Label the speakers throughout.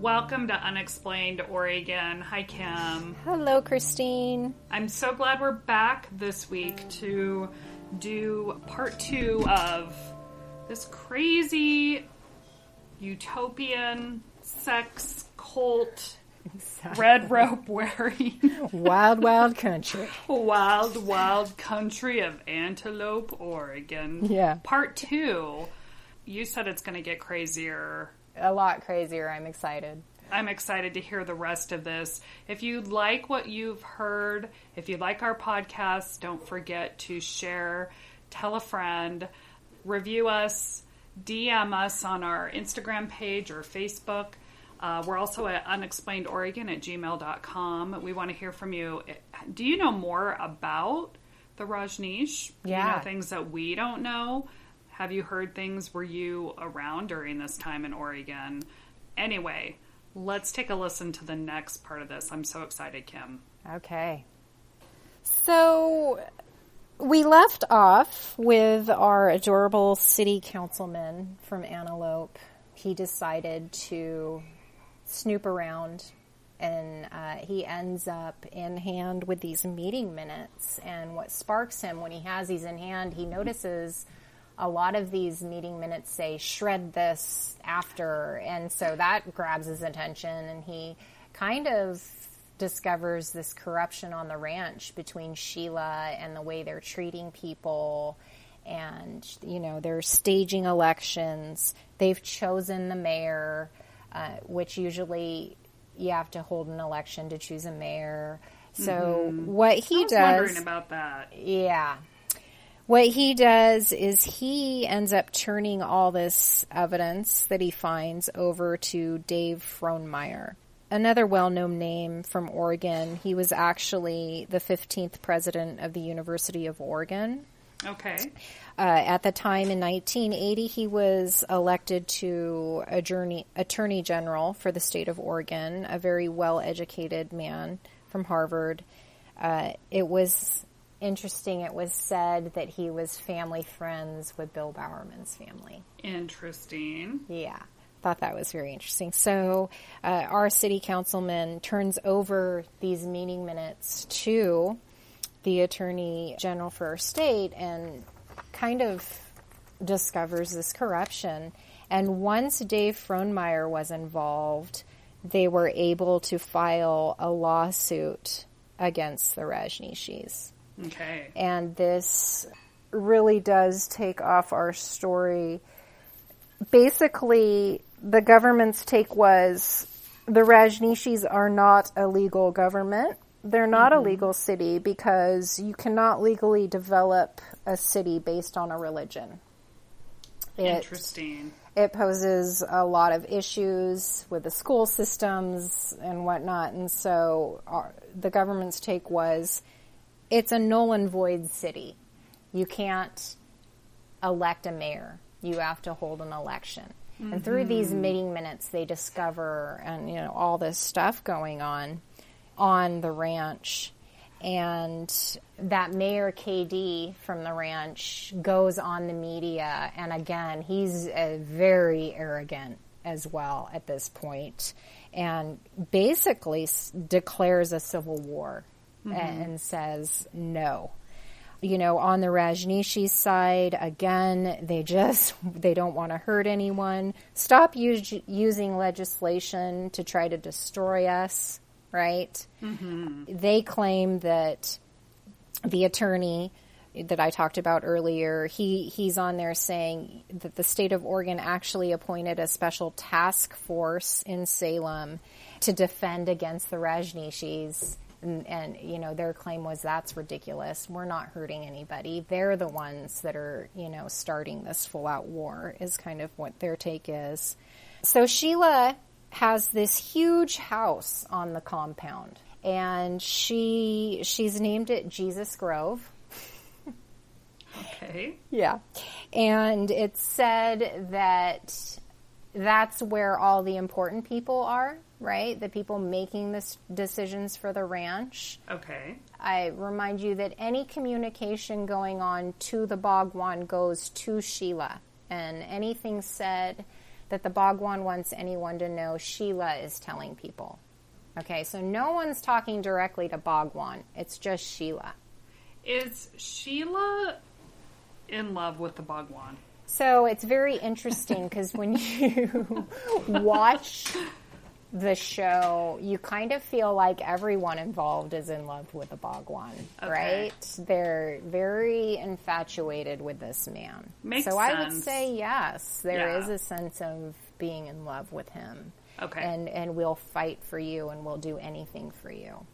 Speaker 1: Welcome to Unexplained Oregon. Hi, Kim.
Speaker 2: Hello, Christine.
Speaker 1: I'm so glad we're back this week to do part two of this crazy utopian sex cult red rope wearing
Speaker 2: Wild, wild country.
Speaker 1: wild, wild country of Antelope, Oregon.
Speaker 2: Yeah.
Speaker 1: Part two. You said it's going to get crazier
Speaker 2: A lot crazier. I'm excited.
Speaker 1: I'm excited to hear the rest of this. If you like what you've heard, if you like our podcast, don't forget to share, tell a friend, review us, DM us on our Instagram page or Facebook. Uh, we're also at unexplainedoregon at gmail.com. We want to hear from you. Do you know more about the Rajneesh? Do You know
Speaker 2: Yeah.
Speaker 1: things that we don't know? Have you heard things? Were you around during this time in Oregon? Anyway, let's take a listen to the next part of this. I'm so excited, Kim.
Speaker 2: Okay. So we left off with our adorable city councilman from Antelope. He decided to snoop around and uh, he ends up in hand with these meeting minutes. And what sparks him when he has these in hand, he notices a lot of these meeting minutes say shred this after. And so that grabs his attention and he kind of discovers this corruption on the ranch between Sheila and the way they're treating people. And, you know, they're staging elections. They've chosen the mayor, uh, which usually you have to hold an election to choose a mayor. So what he
Speaker 1: I was
Speaker 2: does.
Speaker 1: wondering about that.
Speaker 2: Yeah. What he does is he ends up turning all this evidence that he finds over to Dave Frohnmeyer, another well known name from Oregon. He was actually the 15th president of the University of Oregon.
Speaker 1: Okay.
Speaker 2: Uh, at the time in 1980, he was elected to attorney, attorney general for the state of Oregon, a very well educated man from Harvard. Uh, it was interesting, it was said that he was family friends with Bill Bowerman's family.
Speaker 1: Interesting.
Speaker 2: Yeah, thought that was very interesting. So, uh, our city councilman turns over these meeting minutes to the attorney general for our state and kind of discovers this corruption. And once Dave Frohnmeyer was involved, they were able to file a lawsuit against the Rajneeshis.
Speaker 1: Okay.
Speaker 2: And this really does take off our story. Basically, the government's take was the Rajneeshis are not a legal government. They're not a mm-hmm. legal city because you cannot legally develop a city based on a religion. It,
Speaker 1: Interesting.
Speaker 2: it poses a lot of issues with the school systems and whatnot. And so our, the government's take was it's a null and void city. You can't elect a mayor. You have to hold an election. And through these meeting minutes, they discover and you know all this stuff going on on the ranch. And that mayor KD from the ranch goes on the media, and again, he's uh, very arrogant as well at this point, and basically s- declares a civil war Mm-hmm. and says no you know, on the Rajneeshi side, again, they just they don't want to hurt anyone. Stop us- using legislation to try to destroy us, right? Mm-hmm. They claim that the attorney that I talked about earlier, he he's on there saying that the state of Oregon actually appointed a special task force in Salem to defend against the Rajneeshis. And, and you know their claim was that's ridiculous. We're not hurting anybody. They're the ones that are you know starting this full out war. Is kind of what their take is. So Sheila has this huge house on the compound, and she she's named it Jesus Grove.
Speaker 1: Okay.
Speaker 2: Yeah. And it's said that that's where all the important people are, right? The people making the decisions for the ranch.
Speaker 1: Okay.
Speaker 2: I remind you that any communication going on to the Bhagwan goes to Sheila. And anything said that the Bhagwan wants anyone to know Sheila is telling people. Okay, so no one's talking directly to Bhagwan. It's just Sheila.
Speaker 1: Is Sheila in love with the Bhagwan?
Speaker 2: So it's very interesting because when you watch the show, you kind of feel like everyone involved is in love with the Bhagwan,
Speaker 1: Okay.
Speaker 2: right? They're very infatuated with this man.
Speaker 1: Makes
Speaker 2: so I would say yes, there is
Speaker 1: Yeah.
Speaker 2: a sense of being in love with him.
Speaker 1: Okay.
Speaker 2: And and we'll fight for you and we'll do anything for you.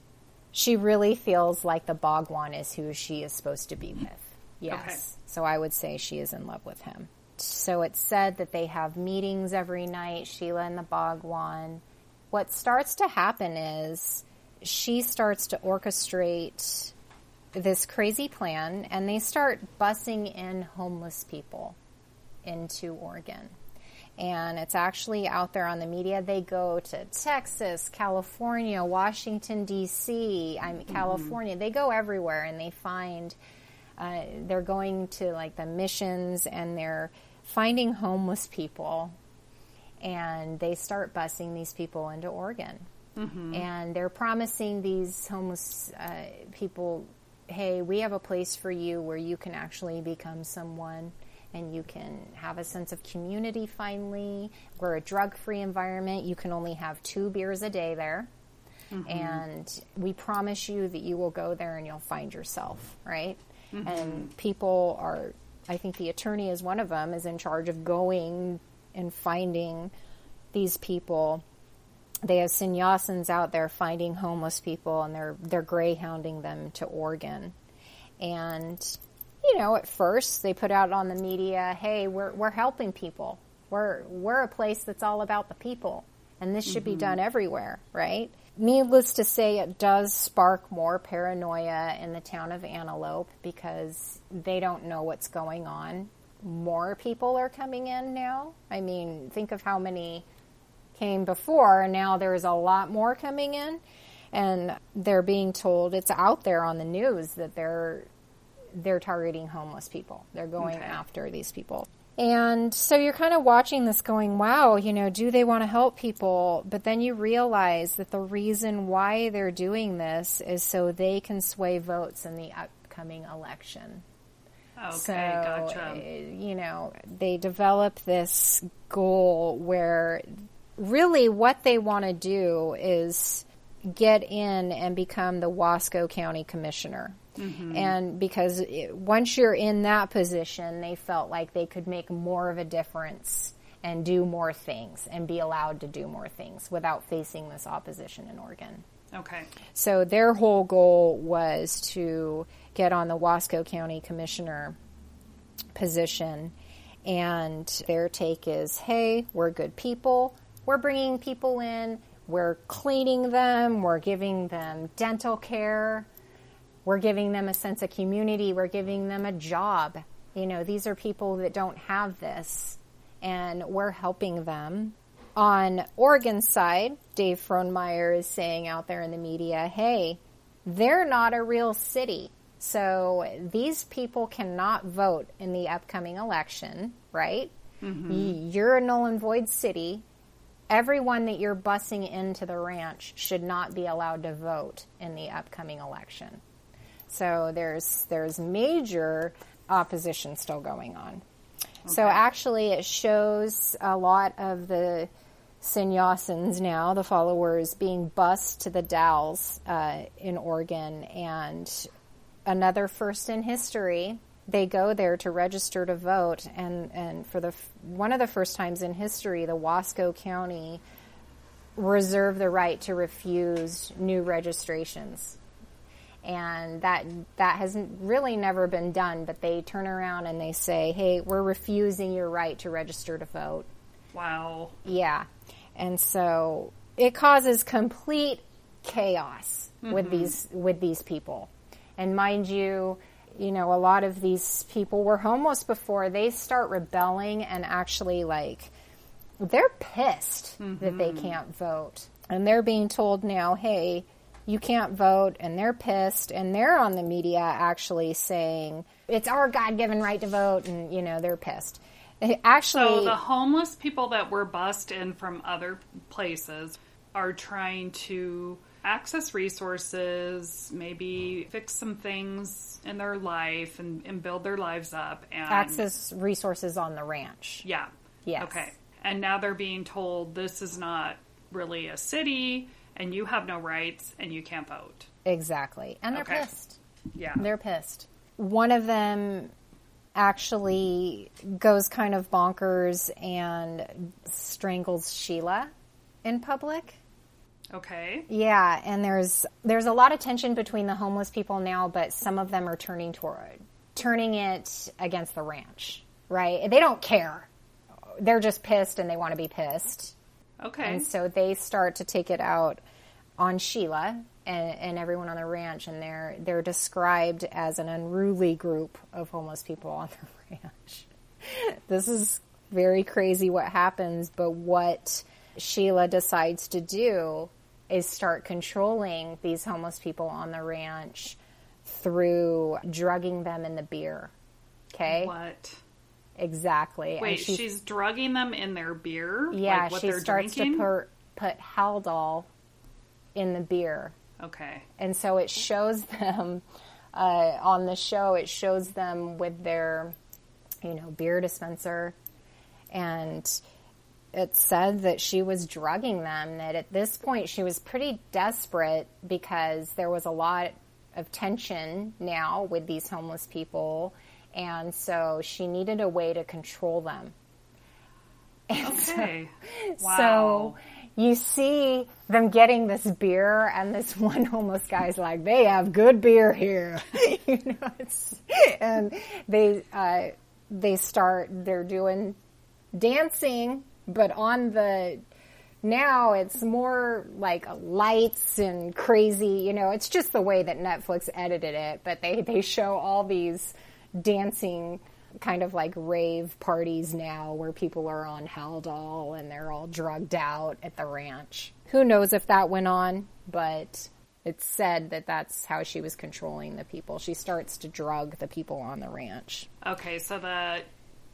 Speaker 2: She really feels like the Bhagwan is who she is supposed to be with. Yes.
Speaker 1: Okay.
Speaker 2: So I would say she is in love with him. So it's said that they have meetings every night, Sheila and the Bhagwan. What starts to happen is she starts to orchestrate this crazy plan and they start busing in homeless people into Oregon. And it's actually out there on the media. They go to Texas, California, Washington, D.C., I mean, California. They go everywhere and they find, uh, they're going to like the missions and they're finding homeless people and they start busing these people into Oregon. Mm-hmm. And they're promising these homeless uh, people, hey, we have a place for you where you can actually become someone and you can have a sense of community finally. We're a drug free environment. You can only have two beers a day there. Mm-hmm. And we promise you that you will go there and you'll find yourself, right? Mm-hmm. And people are, I think the attorney is one of them, is in charge of going and finding these people. They have sannyasins out there finding homeless people and they're they're greyhounding them to Oregon. And you know, at first they put out on the media, "Hey, we're we're helping people. We're we're a place that's all about the people, and this should be done mm-hmm. everywhere, right?" Needless to say, it does spark more paranoia in the town of Antelope because they don't know what's going on. More people are coming in now. I mean, think of how many came before, and now there's a lot more coming in, and they're being told it's out there on the news that they're they're targeting homeless people. They're going
Speaker 1: Okay.
Speaker 2: after these people. And so you're kind of watching this going, wow, you know, do they want to help people? But then you realize that the reason why they're doing this is so they can sway votes in the upcoming election.
Speaker 1: Okay,
Speaker 2: So,
Speaker 1: gotcha.
Speaker 2: uh, you know, they develop this goal where really what they want to do is get in and become the Wasco County Commissioner. And because it, once you're in that position, they felt like they could make more of a difference and do more things and be allowed to do more things without facing this opposition in Oregon.
Speaker 1: Okay.
Speaker 2: So their whole goal was to get on the Wasco County Commissioner position. And their take is hey, we're good people. We're bringing people in. We're cleaning them. We're giving them dental care. We're giving them a sense of community. We're giving them a job. You know, these are people that don't have this, and we're helping them. On Oregon's side, Dave Frohnmeyer is saying out there in the media, hey, they're not a real city. So these people cannot vote in the upcoming election, right? Y- You're a null and void city. Everyone that you're busing into the ranch should not be allowed to vote in the upcoming election. So there's there's major opposition still going on. So actually, it shows a lot of the sannyasins now, the followers, being bused to the Dalles uh, in Oregon, and another first in history. They go there to register to vote, and, and for the one of the first times in history, the Wasco County reserve the right to refuse new registrations. And that that has really never been done but they turn around and they say hey we're refusing your right to register to vote.
Speaker 1: Wow.
Speaker 2: yeah. And so it causes complete chaos with mm-hmm. these with these people and mind you you know a lot of these people were homeless before. They start rebelling and actually like they're pissed that they mm-hmm. can't vote. And they're being told now hey you can't vote. And they're pissed. And they're on the media actually saying it's our god-given right to vote. And you know they're pissed. Actually,
Speaker 1: So the homeless people that were bussed in from other places are trying to access resources, maybe fix some things in their life and, and build their lives up and
Speaker 2: access resources on the ranch.
Speaker 1: Yeah.
Speaker 2: Yes.
Speaker 1: Okay. And now they're being told this is not really a city and you have no rights and you can't vote.
Speaker 2: Exactly. And they're
Speaker 1: Okay.
Speaker 2: pissed.
Speaker 1: Yeah.
Speaker 2: They're pissed. One of them actually goes kind of bonkers and strangles Sheila in public.
Speaker 1: Okay.
Speaker 2: Yeah, and there's there's a lot of tension between the homeless people now, but some of them are turning toward turning it against the ranch, right? They don't care. They're just pissed and they want to be pissed.
Speaker 1: Okay.
Speaker 2: And so they start to take it out on Sheila and, and everyone on the ranch, and they're they're described as an unruly group of homeless people on the ranch. this is very crazy what happens, but what Sheila decides to do is start controlling these homeless people on the ranch through drugging them in the beer. Okay,
Speaker 1: what?
Speaker 2: exactly.
Speaker 1: Wait,
Speaker 2: she-
Speaker 1: she's drugging them in their beer?
Speaker 2: yeah,
Speaker 1: like what
Speaker 2: she
Speaker 1: they're
Speaker 2: starts
Speaker 1: drinking?
Speaker 2: to put put Haldol in the beer,
Speaker 1: Okay.
Speaker 2: and so it shows them uh, on the show. It shows them with their, you know, beer dispenser, and it said that she was drugging them. That at this point she was pretty desperate because there was a lot of tension now with these homeless people, and so she needed a way to control them. And so-
Speaker 1: Okay. wow.
Speaker 2: so you see them getting this beer, and this one homeless guy's like, "They have good beer here," you know. It's, and they uh, they start they're doing dancing, but on the now it's more like lights and crazy. You know, it's just the way that Netflix edited it. But they they show all these dancing kind of like rave parties now where people are on Haldol and they're all drugged out at the ranch. Who knows if that went on, but it's said that that's how she was controlling the people. She starts to drug the people on the ranch.
Speaker 1: Okay, so the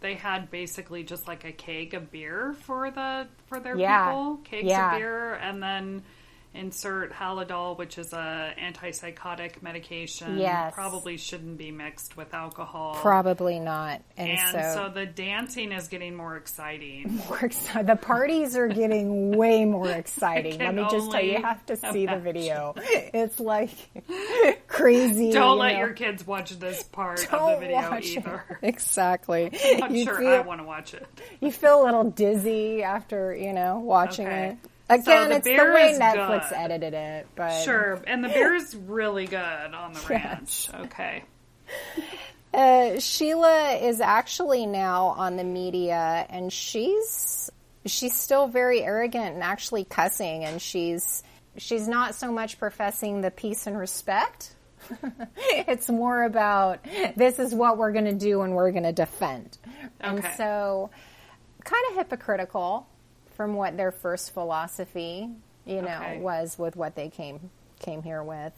Speaker 1: they had basically just like a keg of beer for the for their
Speaker 2: Yeah.
Speaker 1: people, kegs
Speaker 2: Yeah.
Speaker 1: of beer, and then insert Halidol, which is a antipsychotic medication.
Speaker 2: Yes.
Speaker 1: probably shouldn't be mixed with alcohol.
Speaker 2: Probably not. And,
Speaker 1: and
Speaker 2: so,
Speaker 1: so the dancing is getting more exciting.
Speaker 2: more exci- the parties are getting way more exciting. Let me just tell you, you have to see the video. It's like crazy.
Speaker 1: Don't
Speaker 2: you
Speaker 1: let
Speaker 2: know.
Speaker 1: your kids watch this part
Speaker 2: Don't
Speaker 1: the video
Speaker 2: watch it. Exactly.
Speaker 1: I'm
Speaker 2: you
Speaker 1: sure
Speaker 2: feel,
Speaker 1: I want to watch it.
Speaker 2: you feel a little dizzy after you know watching
Speaker 1: Okay.
Speaker 2: it. Again,
Speaker 1: the
Speaker 2: it's the way Netflix
Speaker 1: good.
Speaker 2: edited it, but
Speaker 1: Sure, and the beer is really good on the ranch. Okay.
Speaker 2: Uh, Sheila is actually now on the media, and she's she's still very arrogant and actually cussing, and she's she's not so much professing the peace and respect. it's more about this is what we're going to do and we're going to defend,
Speaker 1: okay.
Speaker 2: and so kind of hypocritical from what their first philosophy, you know,
Speaker 1: Okay.
Speaker 2: was with what they came came here with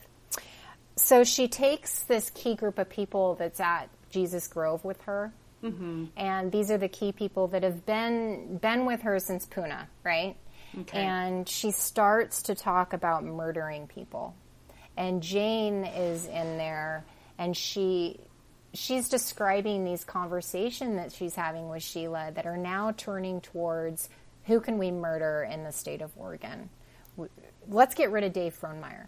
Speaker 2: so she takes this key group of people that's at Jesus Grove with her, mm-hmm. and these are the key people that have been been with her since Poona, right?
Speaker 1: Okay.
Speaker 2: And she starts to talk about murdering people, and Jane is in there, and she she's describing these conversations that she's having with Sheila that are now turning towards who can we murder in the state of Oregon. Let's get rid of Dave Frohnmeyer,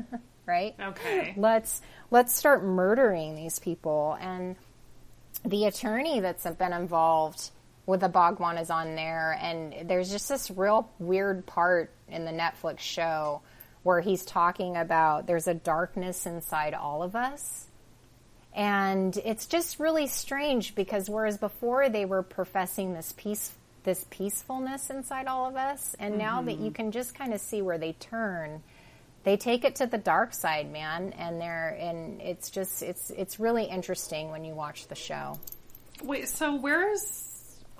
Speaker 2: right?
Speaker 1: Okay.
Speaker 2: let's let's start murdering these people and the attorney that's been involved with the Bhagwan is on there and there's just this real weird part in the Netflix show where he's talking about there's a darkness inside all of us and it's just really strange because whereas before they were professing this peace this peacefulness inside all of us and now that you mm-hmm. can just kind of see where they turn they take it to the dark side man and they're and it's just it's it's really interesting when you watch the show
Speaker 1: Wait, so where is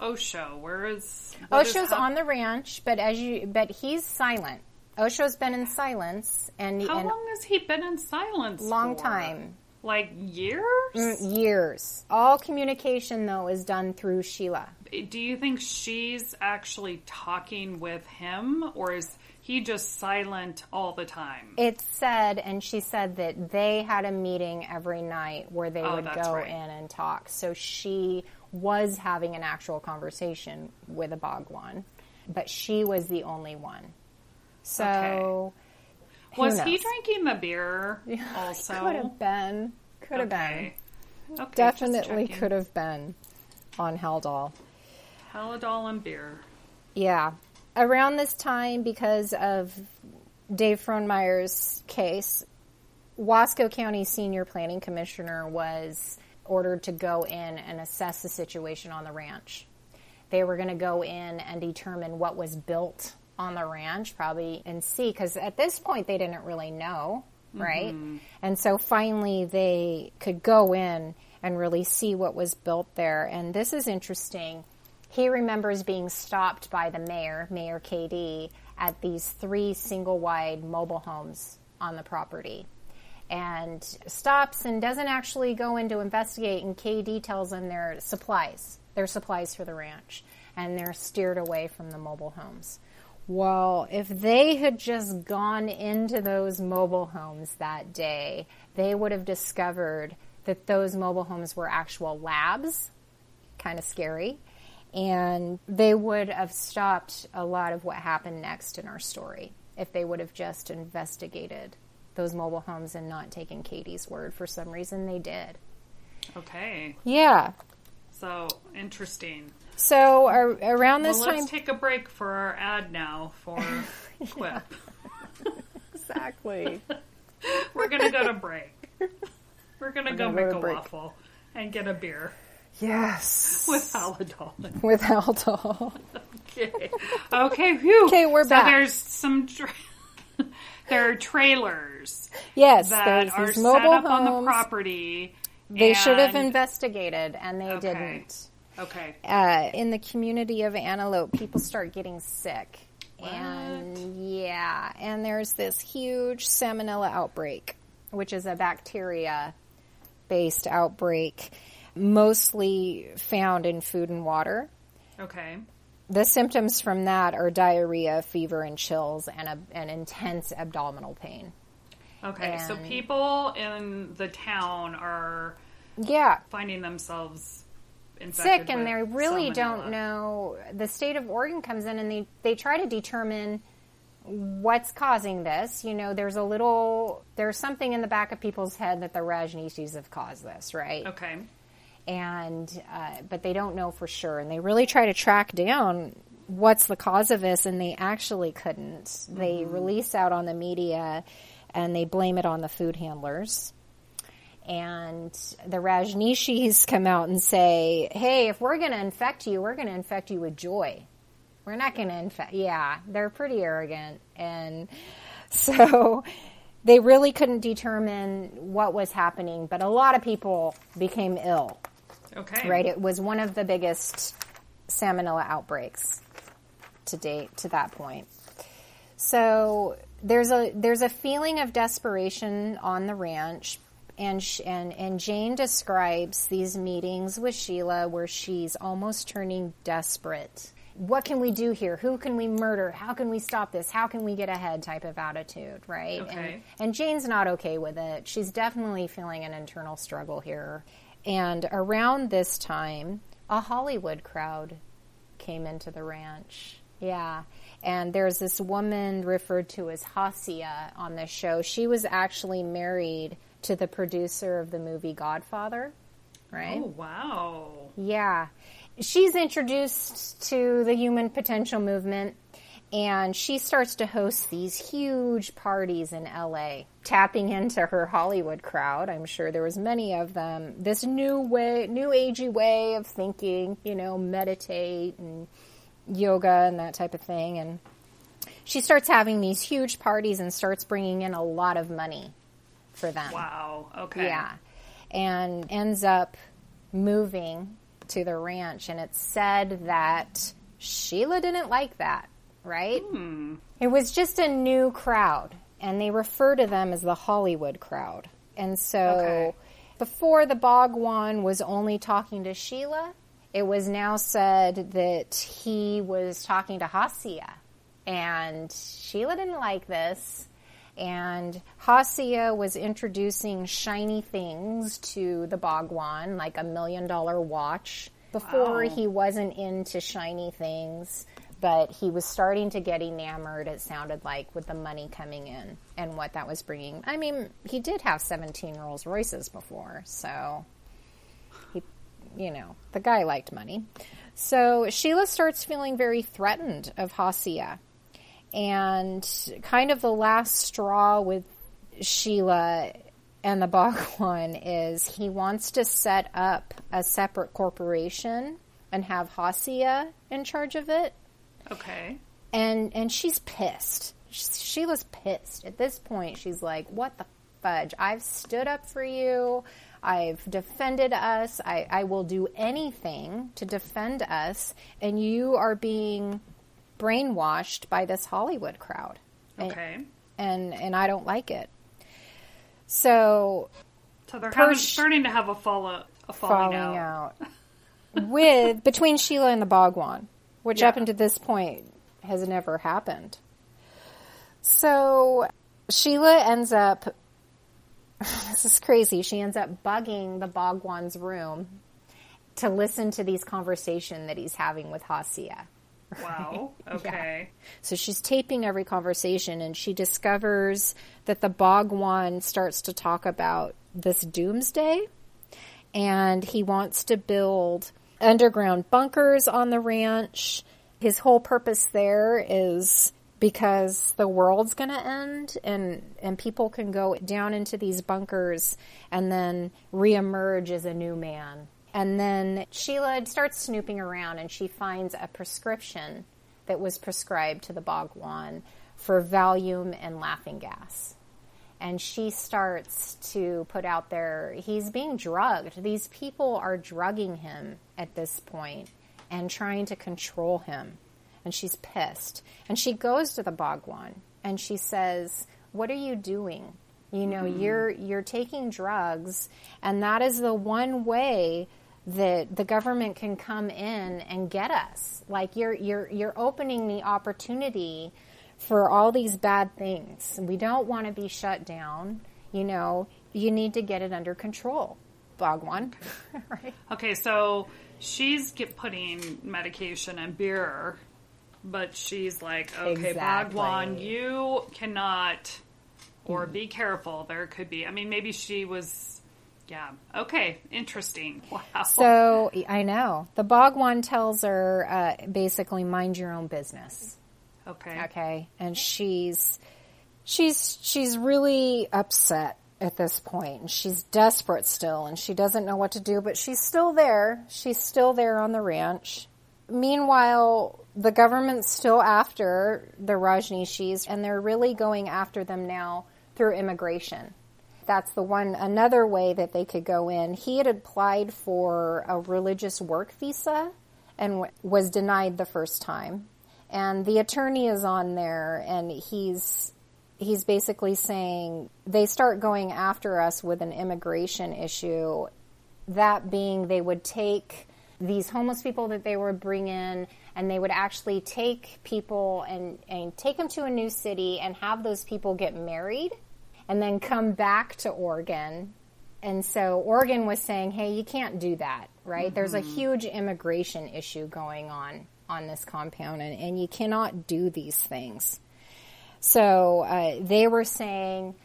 Speaker 1: Osho? Where is is
Speaker 2: osho's
Speaker 1: hap-
Speaker 2: on the ranch but as you but he's silent osho's been in silence and
Speaker 1: How
Speaker 2: and
Speaker 1: long has he been in silence?
Speaker 2: long
Speaker 1: for?
Speaker 2: time
Speaker 1: Like years?
Speaker 2: Mm, years. All communication, though, is done through Sheila.
Speaker 1: Do you think she's actually talking with him, or is he just silent all the time?
Speaker 2: It said, and she said that they had a meeting every night where they
Speaker 1: Oh,
Speaker 2: would go
Speaker 1: right.
Speaker 2: in and talk. So she was having an actual conversation with a Bhagwan, but she was the only one. So. who
Speaker 1: Was he drinking the beer also?
Speaker 2: Could have been. Could have
Speaker 1: Okay.
Speaker 2: been.
Speaker 1: Okay,
Speaker 2: Definitely could have been on Haldol.
Speaker 1: Halidol and beer.
Speaker 2: Yeah. Around this time, because of Dave Frohnmeyer's case, Wasco County Senior Planning Commissioner was ordered to go in and assess the situation on the ranch. They were going to go in and determine what was built on the ranch, probably, and see, because at this point they didn't really know, right? Mm-hmm. And so finally they could go in and really see what was built there. And this is interesting. He remembers being stopped by the mayor, Mayor KD, at these three single wide mobile homes on the property and stops and doesn't actually go in to investigate. And KD tells them they're supplies. They're supplies for the ranch. And they're steered away from the mobile homes. Well, if they had just gone into those mobile homes that day, they would have discovered that those mobile homes were actual labs. Kind of scary. And they would have stopped a lot of what happened next in our story if they would have just investigated those mobile homes and not taken KD's word. For some reason, they did.
Speaker 1: Okay,
Speaker 2: Yeah.
Speaker 1: so interesting.
Speaker 2: So ar- around this
Speaker 1: Well,
Speaker 2: time,
Speaker 1: let's take a break for our ad now for Quip.
Speaker 2: exactly.
Speaker 1: We're gonna go to break. We're gonna go
Speaker 2: gonna
Speaker 1: make
Speaker 2: go
Speaker 1: a
Speaker 2: break.
Speaker 1: waffle and get a beer
Speaker 2: yes,
Speaker 1: with Halidol.
Speaker 2: with Haldol.
Speaker 1: Okay. Okay. Whew.
Speaker 2: Okay, we're
Speaker 1: so
Speaker 2: back.
Speaker 1: there's some. Tra- there are trailers
Speaker 2: Yes,
Speaker 1: that
Speaker 2: there's
Speaker 1: are
Speaker 2: these
Speaker 1: set
Speaker 2: mobile
Speaker 1: up on the property.
Speaker 2: They should have investigated, and they
Speaker 1: Okay.
Speaker 2: didn't.
Speaker 1: Okay.
Speaker 2: uh, in the community of Antelope, people start getting sick. And yeah, and there's this huge salmonella outbreak, which is a bacteria based outbreak, mostly found in food and water.
Speaker 1: Okay.
Speaker 2: The symptoms from that are diarrhea, fever, and chills, and a, an intense abdominal pain.
Speaker 1: Okay. so people in the town are
Speaker 2: Yeah,
Speaker 1: finding themselves
Speaker 2: sick and they really
Speaker 1: salmonella.
Speaker 2: don't know. The state of Oregon comes in and they they try to determine what's causing this. You know there's a little there's something in the back of people's head that the rajneeshis have caused this right?
Speaker 1: Okay.
Speaker 2: and uh, but they don't know for sure. And they really try to track down what's the cause of this and they actually couldn't. They release out on the media and they blame it on the food handlers and the Rajneeshis come out and say, "Hey, if we're going to infect you, we're going to infect you with joy. We're not going to infect." Yeah, they're pretty arrogant, and so they really couldn't determine what was happening. But a lot of people became ill.
Speaker 1: Okay.
Speaker 2: Right? It was one of the biggest salmonella outbreaks to date to that point. So there's a there's a feeling of desperation on the ranch, and and and Jane describes these meetings with Sheila where she's almost turning desperate. What can we do here? Who can we murder? How can we stop this? How can we get ahead? Type of attitude, right?
Speaker 1: Okay.
Speaker 2: And and Jane's not okay with it. She's definitely feeling an internal struggle here. And around this time, a Hollywood crowd came into the ranch. Yeah. And there's this woman referred to as Hasya on the show. She was actually married to the producer of the movie Godfather, right?
Speaker 1: Oh wow.
Speaker 2: Yeah. She's introduced to the human potential movement and she starts to host these huge parties in LA, tapping into her Hollywood crowd. I'm sure there was many of them. This new way, new agey way of thinking, you know, meditate and yoga and that type of thing and she starts having these huge parties and starts bringing in a lot of money for them.
Speaker 1: Wow. Okay.
Speaker 2: Yeah. And ends up moving to the ranch. And it's said that Sheila didn't like that, right? Hmm. It was just a new crowd. And they refer to them as the Hollywood crowd. And so
Speaker 1: Okay.
Speaker 2: before the Bhagwan was only talking to Sheila, it was now said that he was talking to Hasya. And Sheila didn't like this. And Hasya was introducing shiny things to the Bhagwan, like a million dollar watch. Before
Speaker 1: Wow.
Speaker 2: he wasn't into shiny things, but he was starting to get enamored, it sounded like, with the money coming in and what that was bringing. I mean, he did have 17 Rolls Royces before, so he, you know, the guy liked money. So Sheila starts feeling very threatened of Hasya. And kind of the last straw with Sheila and the Bhagwan is he wants to set up a separate corporation and have Hasya in charge of it.
Speaker 1: Okay.
Speaker 2: And and she's pissed. Sheila's pissed. At this point, she's like, "What the fudge? I've stood up for you. I've defended us. I, I will do anything to defend us, and you are being brainwashed by this Hollywood crowd."
Speaker 1: Okay.
Speaker 2: and and I don't like it. So
Speaker 1: So they're having,
Speaker 2: sh-
Speaker 1: starting to have a fall a falling,
Speaker 2: falling
Speaker 1: out.
Speaker 2: out with between Sheila and the Bhagwan, which
Speaker 1: Yeah.
Speaker 2: up until this point has never happened. So Sheila ends up. This is crazy. She ends up bugging the Bhagwan's room to listen to these conversation that he's having with Hasya.
Speaker 1: Wow. Okay.
Speaker 2: So she's taping every conversation and she discovers that the Bhagwan starts to talk about this doomsday and he wants to build underground bunkers on the ranch. His whole purpose there is because the world's going to end and and people can go down into these bunkers and then reemerge as a new man. And then Sheila starts snooping around and she finds a prescription that was prescribed to the Bhagwan for Valium and laughing gas and she starts to put out there he's being drugged. These people are drugging him at this point and trying to control him. And she's pissed. And she goes to the Bhagwan and she says, "What are you doing? You know, mm-hmm. you're you're taking drugs and that is the one way that the government can come in and get us. Like you're you're you're opening the opportunity for all these bad things. We don't want to be shut down. You know, you need to get it under control. Bhagwan. right?
Speaker 1: Okay, so she's get putting medication and beer, but she's like, okay,
Speaker 2: Exactly.
Speaker 1: Bhagwan, you cannot, or be careful. There could be. I mean, maybe she was. Yeah. Okay. Interesting. Wow.
Speaker 2: So I know. The Bhagwan tells her uh, basically mind your own business.
Speaker 1: okay.
Speaker 2: Okay. And she's she's she's really upset at this point and she's desperate still and she doesn't know what to do, but she's still there. She's still there on the ranch. Meanwhile, the government's still after the Rajneeshis and they're really going after them now through immigration. That's the one another way that they could go in. He had applied for a religious work visa and w- was denied the first time. And the attorney is on there and he's he's basically saying they start going after us with an immigration issue that being they would take these homeless people that they would bring in and they would actually take people and, and take them to a new city and have those people get married and then come back to Oregon. And so Oregon was saying, hey, you can't do that, right? There's a huge immigration issue going on on this compound and, and you cannot do these things. So uh, they were saying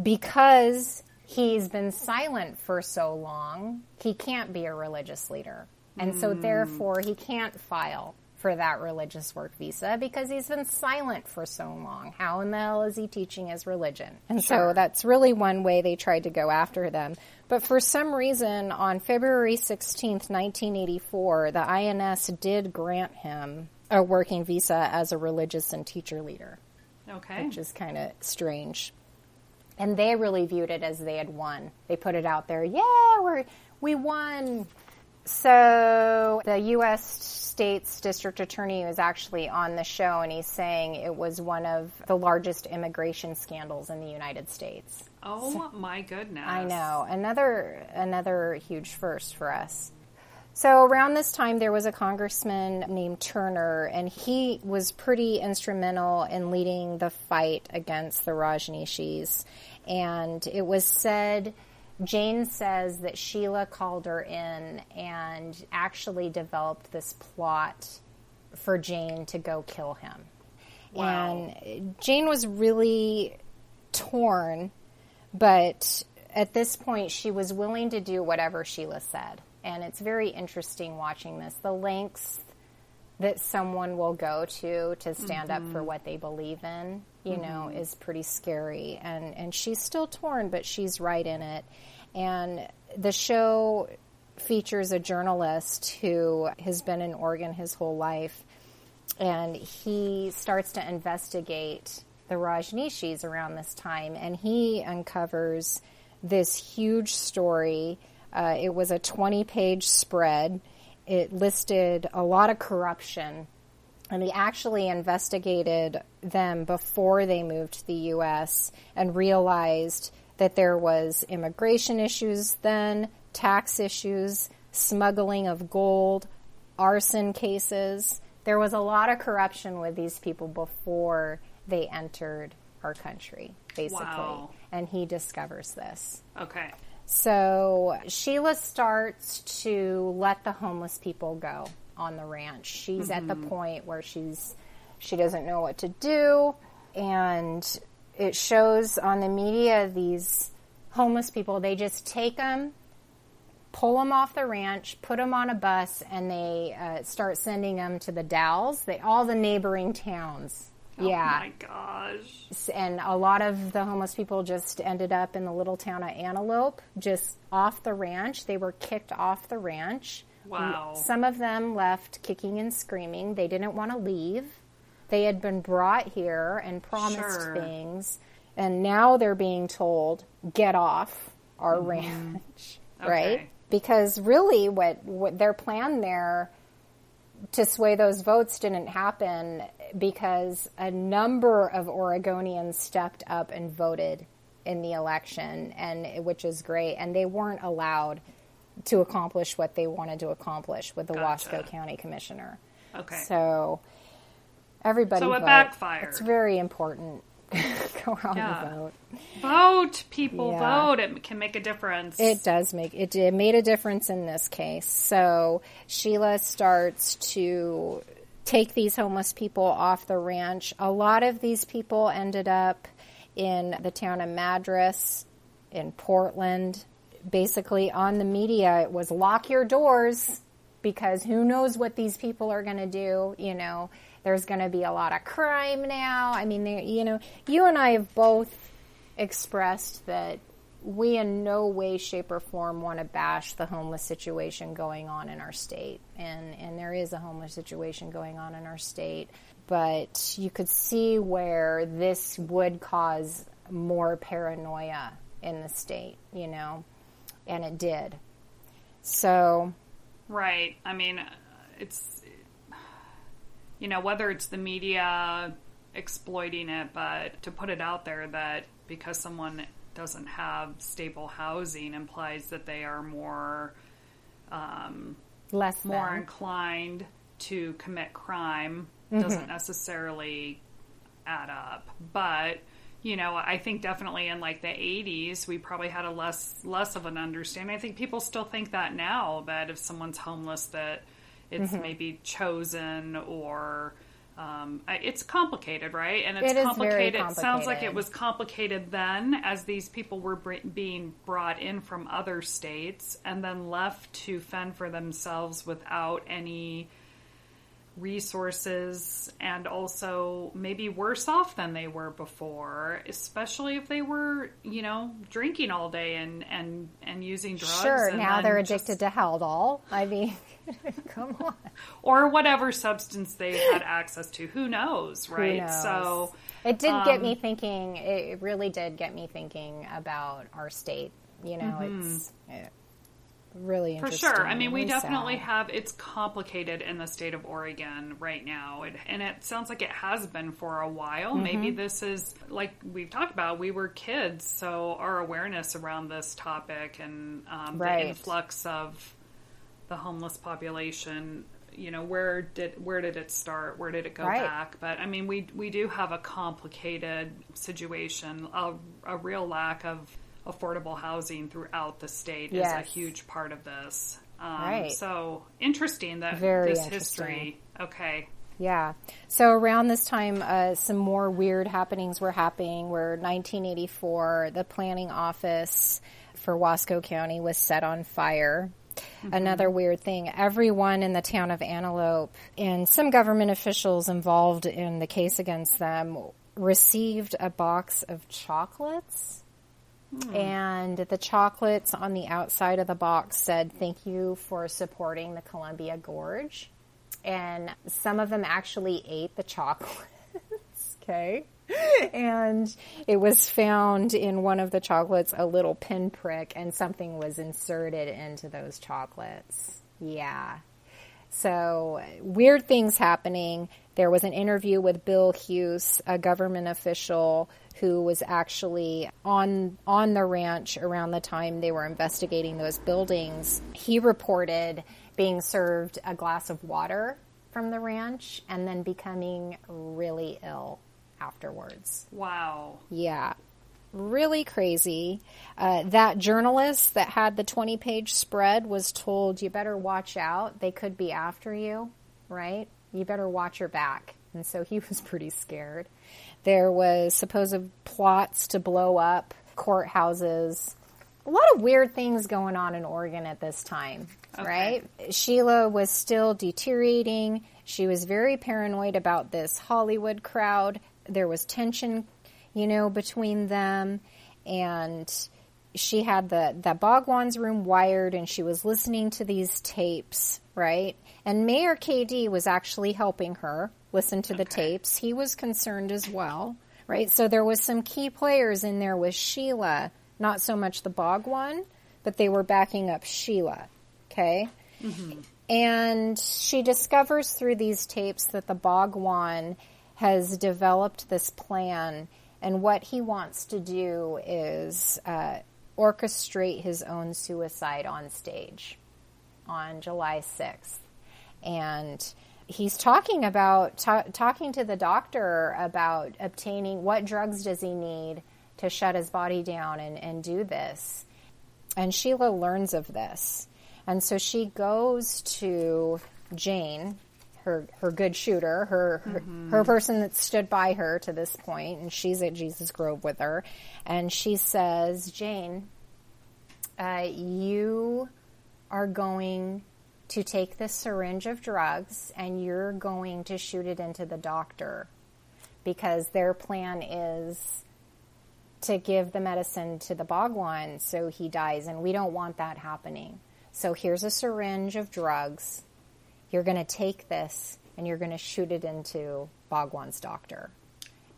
Speaker 2: because he's been silent for so long, he can't be a religious leader. And so therefore he can't file for that religious work visa because he's been silent for so long. How in the hell is he teaching his religion? And so that's really one way they tried to go after them. But for some reason, on February 16th, 1984, the INS did grant him a working visa as a religious and teacher leader
Speaker 1: Okay.
Speaker 2: which is kind of strange. And they really viewed it as they had won. They put it out there, yeah, we're we won. So the U.S. State's District Attorney was actually on the show, and he's saying it was one of the largest immigration scandals in the United States.
Speaker 1: Oh so, my goodness!
Speaker 2: I know another another huge first for us. So around this time, there was a congressman named Turner, and he was pretty instrumental in leading the fight against the Rajneeshis. And it was said Jane says that Sheila called her in and actually developed this plot for Jane to go kill him. Wow. And Jane was really torn, but at this point, she was willing to do whatever Sheila said. And it's very interesting watching this. The lengths that someone will go to to stand mm-hmm. up for mm-hmm. what they believe in, you mm-hmm. know, is pretty scary. And and she's still torn, but she's right in it. And the show features a journalist who has been in Oregon his whole life, and he starts to investigate the Rajneeshis around this time, and he uncovers this huge story. Uh, it was a 20 page spread it listed a lot of corruption. And he actually investigated them before they moved to the U.S. and realized that there was immigration issues then, tax issues, smuggling of gold, arson cases. There was a lot of corruption with these people before they entered our country, basically. Wow. And he discovers this.
Speaker 1: Okay.
Speaker 2: So Sheila starts to let the homeless people go on the ranch. She's mm-hmm. at the mm-hmm. point where she's she doesn't know what to do and it shows on the media these homeless people they just take them pull them off the ranch put them on a bus and they uh, start sending them to the dalles they all the neighboring towns
Speaker 1: Oh yeah. my gosh.
Speaker 2: And a lot of the homeless people just ended up in the little town of Antelope, just off the ranch. They were kicked off the ranch.
Speaker 1: Wow.
Speaker 2: Some of them left kicking and screaming. They didn't want to leave. They had been brought here and promised sure. things, and now they're being told, get off our mm-hmm. ranch, okay. right? Because really, what, what their plan there to sway those votes didn't happen because a number of Oregonians stepped up and voted in the election, and which is great. And they weren't allowed to accomplish what they wanted to accomplish with the gotcha. Wasco County Commissioner.
Speaker 1: Okay.
Speaker 2: So everybody.
Speaker 1: So
Speaker 2: it vote.
Speaker 1: backfired.
Speaker 2: It's very important. Go out yeah. and vote.
Speaker 1: Vote, people, yeah. vote. It can make a difference.
Speaker 2: It does make it. It made a difference in this case. So Sheila starts to take these homeless people off the ranch. A lot of these people ended up in the town of Madras, in Portland. Basically, on the media, it was lock your doors because who knows what these people are going to do, you know. There's going to be a lot of crime now. I mean, you know, you and I have both expressed that we in no way, shape, or form want to bash the homeless situation going on in our state. And, and there is a homeless situation going on in our state. But you could see where this would cause more paranoia in the state, you know, and it did. So.
Speaker 1: Right. I mean, it's you know, whether it's the media exploiting it, but to put it out there that because someone doesn't have stable housing implies that they are more um,
Speaker 2: less
Speaker 1: more than. inclined to commit crime mm-hmm. doesn't necessarily add up but you know i think definitely in like the 80s we probably had a less less of an understanding i think people still think that now that if someone's homeless that it's mm-hmm. maybe chosen or um, it's complicated, right? And it's
Speaker 2: it
Speaker 1: complicated.
Speaker 2: complicated.
Speaker 1: It sounds like it was complicated then, as these people were br- being brought in from other states and then left to fend for themselves without any resources and also maybe worse off than they were before especially if they were you know drinking all day and and and using drugs
Speaker 2: sure now they're addicted just... to haldol. I mean come on.
Speaker 1: Or whatever substance they had access to. Who knows right?
Speaker 2: who knows?
Speaker 1: so
Speaker 2: it did um, get me thinking it really did get me thinking about our state. You know mm-hmm. it's it, really
Speaker 1: For sure. I mean, we definitely
Speaker 2: sad.
Speaker 1: have, it's complicated in the state of Oregon right now. It, and it sounds like it has been for a while. Maybe
Speaker 2: Mm-hmm.
Speaker 1: this is, like we've talked about, we were kids, so our awareness around this topic and um,
Speaker 2: Right.
Speaker 1: the influx of the homeless population. You know where did where did it start? Where did it go
Speaker 2: Right.
Speaker 1: back? But I mean, we we do have a complicated situation, a, a real lack of affordable housing throughout the state is a huge part of this. Um,
Speaker 2: Right.
Speaker 1: So interesting that
Speaker 2: Very
Speaker 1: this
Speaker 2: interesting.
Speaker 1: history. Okay.
Speaker 2: Yeah. So around this time, uh, some more weird happenings were happening. Where 1984, the planning office for Wasco County was set on fire. Another weird thing: everyone in the town of Antelope and some government officials involved in the case against them received a box of chocolates. Hmm. And the chocolates on the outside of the box said, Thank you for supporting the Columbia Gorge and some of them actually ate the chocolates. okay. And it was found in one of the chocolates a little pinprick, and something was inserted into those chocolates. Yeah. So, weird things happening. There was an interview with Bill Hulse, a government official who was actually on on the ranch around the time they were investigating those buildings. He reported being served a glass of water from the ranch and then becoming really ill afterwards.
Speaker 1: Wow.
Speaker 2: Yeah. Really crazy. Uh, that journalist that had the 20 page spread was told, you better watch out. They could be after you, right? You better watch your back. And so he was pretty scared. There was supposed plots to blow up courthouses. A lot of weird things going on in Oregon at this time,
Speaker 1: Okay.
Speaker 2: right? Sheila was still deteriorating. She was very paranoid about this Hollywood crowd. There was tension, you know, between them. And she had the, the Bhagwan's room wired and she was listening to these tapes, right? And Mayor KD was actually helping her listen to the
Speaker 1: Okay.
Speaker 2: tapes. He was concerned as well, right? So there was some key players in there with Sheila, not so much the Bhagwan, but they were backing up Sheila, okay? And she discovers through these tapes that the Bhagwan has developed this plan, and what he wants to do is uh, orchestrate his own suicide on stage on July 6th. And he's talking about ta- talking to the doctor about obtaining what drugs does he need to shut his body down and, and do this. And Sheila learns of this. And so she goes to Jane, her her good shooter, her her, her person that stood by her to this point, and she's at Jesus Grove with her, and she says, Jane, uh, you are going to take this syringe of drugs and you're going to shoot it into the doctor because their plan is to give the medicine to the Bhagwan so he dies, and we don't want that happening. So here's a syringe of drugs. You're going to take this and you're going to shoot it into Bhagwan's doctor.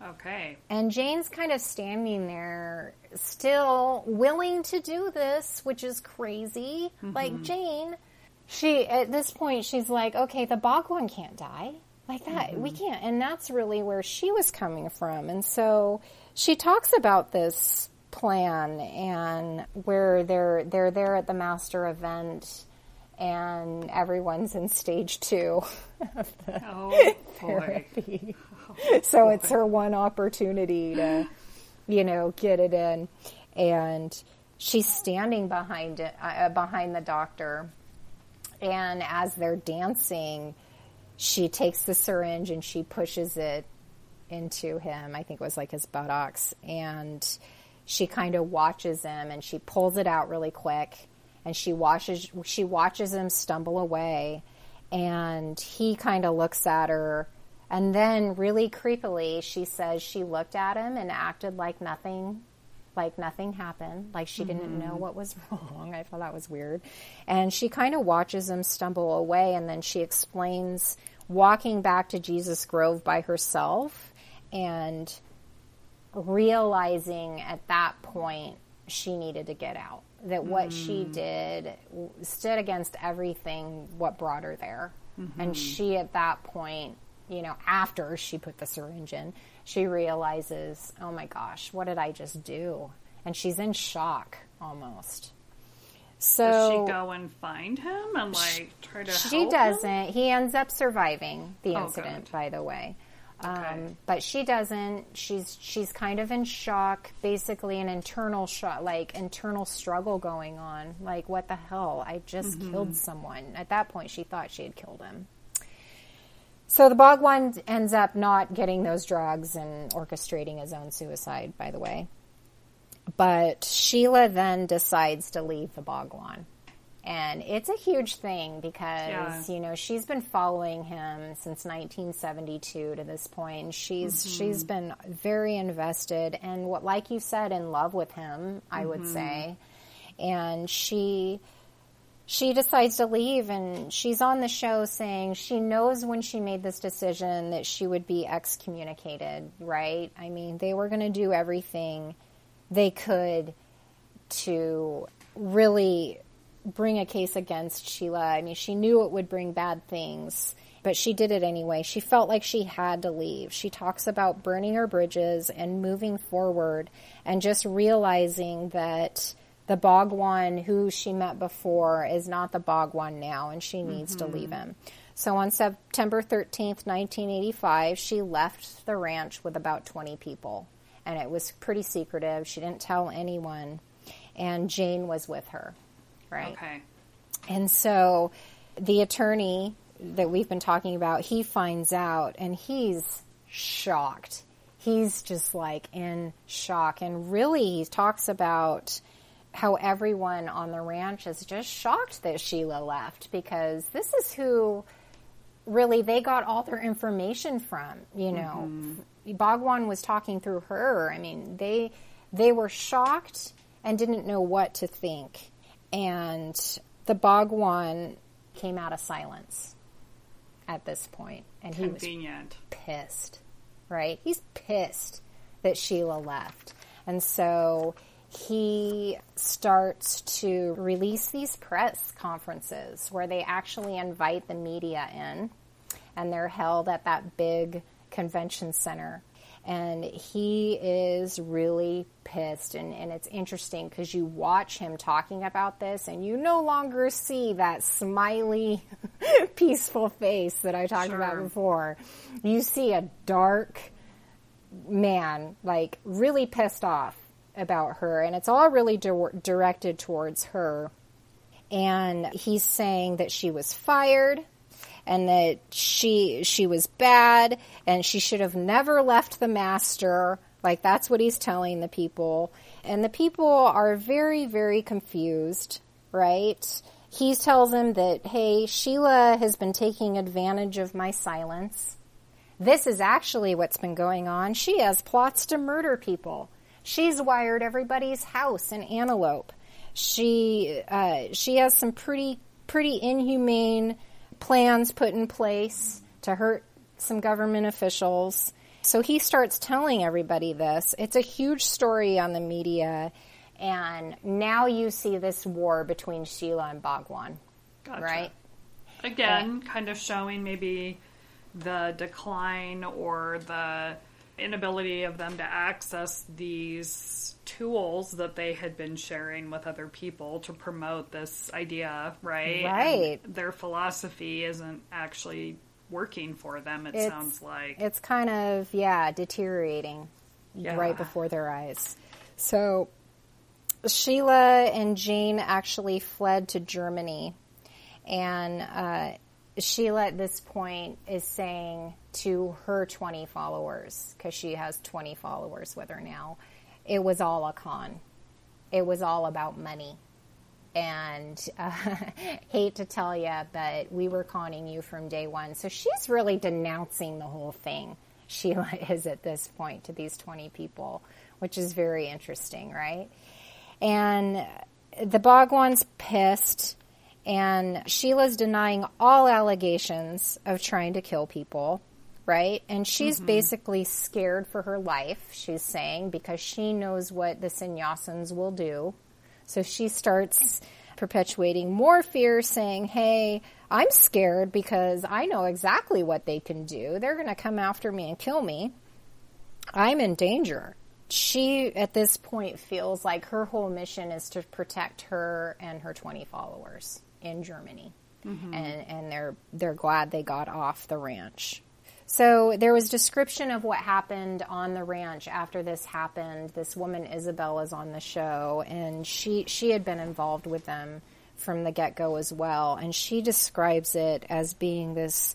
Speaker 1: Okay.
Speaker 2: And Jane's kind of standing there, still willing to do this, which is crazy. Like, mm-hmm. Jane, she, at this point, she's like, okay, the Bhagwan can't die. Like that, we can't. And that's really where she was coming from. And so she talks about this plan and where they're, they're there at the master event and everyone's in stage two of the
Speaker 1: Oh boy.
Speaker 2: therapy. so it's her one opportunity to, you know, get it in. And she's standing behind it, uh, behind the doctor. And as they're dancing, she takes the syringe and she pushes it into him. I think it was like his buttocks. And she kind of watches him and she pulls it out really quick and she watches she watches him stumble away and he kind of looks at her and then really creepily she says she looked at him and acted like nothing like nothing happened. Like she didn't know mm-hmm. what was wrong. I thought that was weird. And she kind of watches him stumble away and then she explains walking back to jesus grove by herself and realizing at that point she needed to get out that what she mm. did stood against everything what brought her there. And mm-hmm. she, at that point, you know, after she put the syringe in, she realizes, oh my gosh, what did I just do? And she's in shock almost. So
Speaker 1: Does she go and find him and like try to
Speaker 2: she doesn't. He ends up surviving the
Speaker 1: Oh,
Speaker 2: incident,
Speaker 1: good.
Speaker 2: by the way.
Speaker 1: Okay.
Speaker 2: Um, but she doesn't. She's she's kind of in shock, basically an internal shock, like internal struggle going on. Like, what the hell? I just
Speaker 1: Mm-hmm.
Speaker 2: killed someone. At that point, she thought she had killed him. So the Bhagwan ends up not getting those drugs and orchestrating his own suicide. By the way, but Sheila then decides to leave the Bhagwan. And it's a huge thing because,
Speaker 1: Yeah.
Speaker 2: you know, she's been following him since 1972 to this point. She's mm-hmm. she's been very invested and what like you said in love with him, I would mm-hmm. say. And she she decides to leave and she's on the show saying she knows when she made this decision that she would be excommunicated, right? I mean, they were going to do everything they could to really bring a case against Sheila. I mean, she knew it would bring bad things, but she did it anyway. She felt like she had to leave. She talks about burning her bridges and moving forward and just realizing that the Bhagwan who she met before is not the Bhagwan now and she needs to leave mm-hmm. him. So on September 13th, 1985, she left the ranch with about 20 people. And it was pretty secretive. She didn't tell anyone. And Jane was with her, right?
Speaker 1: Okay.
Speaker 2: And so the attorney that we've been talking about, he finds out and he's shocked. He's just like in shock. And really, he talks about how everyone on the ranch is just shocked that Sheila left because this is who really they got all their information from, you know. Mm-hmm. Bhagwan was talking through her. I mean, they they were shocked and didn't know what to think. And the Bhagwan came out of silence at this point, and he was pissed, right? He's pissed that Sheila left. And so he starts to release these press conferences where they actually invite the media in, and they're held at that big convention center. And he is really pissed. And, and it's interesting because you watch him talking about this, and you no longer see that smiley, peaceful face that I talked about before. You see a dark, man, like really pissed off about her, and it's all really dir- directed towards her. And he's saying that she was fired and that she she was bad and she should have never left the master. Like that's what he's telling the people. And the people are very very confused, right? He tells them that hey, Sheila has been taking advantage of my silence. This is actually what's been going on. She has plots to murder people. She's wired everybody's house in Antelope. She uh, she has some pretty pretty inhumane plans put in place to hurt some government officials. So he starts telling everybody this. It's a huge story on the media, and now you see this war between Sheila and Bhagwan,
Speaker 1: Gotcha.
Speaker 2: right?
Speaker 1: Again, kind of showing maybe the decline or the inability of them to access these tools that they had been sharing with other people to promote this idea, right?
Speaker 2: Right.
Speaker 1: And their philosophy isn't actually working for them, it
Speaker 2: It's-
Speaker 1: sounds like.
Speaker 2: It's kind of yeah deteriorating
Speaker 1: Yeah.
Speaker 2: right before their eyes. So Sheila and Jane actually fled to Germany, and uh, Sheila at this point is saying to her 20 followers because she has 20 followers with her now, it was all a con. It was all about money and uh, hate to tell you, but we were conning you from day one. So she's really denouncing the whole thing. Sheila is at this point to these 20 people, which is very interesting, right? And the Bhagwan's pissed, and Sheila's denying all allegations of trying to kill people, right? And she's mm-hmm. basically scared for her life, she's saying, because she knows what the sannyasins will do. So she starts perpetuating more fear, saying, Hey, I'm scared because I know exactly what they can do. They're going to come after me and kill me. I'm in danger. She, at this point, feels like her whole mission is to protect her and her 20 followers in Germany. Mm-hmm. And, and they're, they're glad they got off the ranch. So there was description of what happened on the ranch after this happened. This woman Isabel is on the show, and she she had been involved with them from the get go as well, and she describes it as being this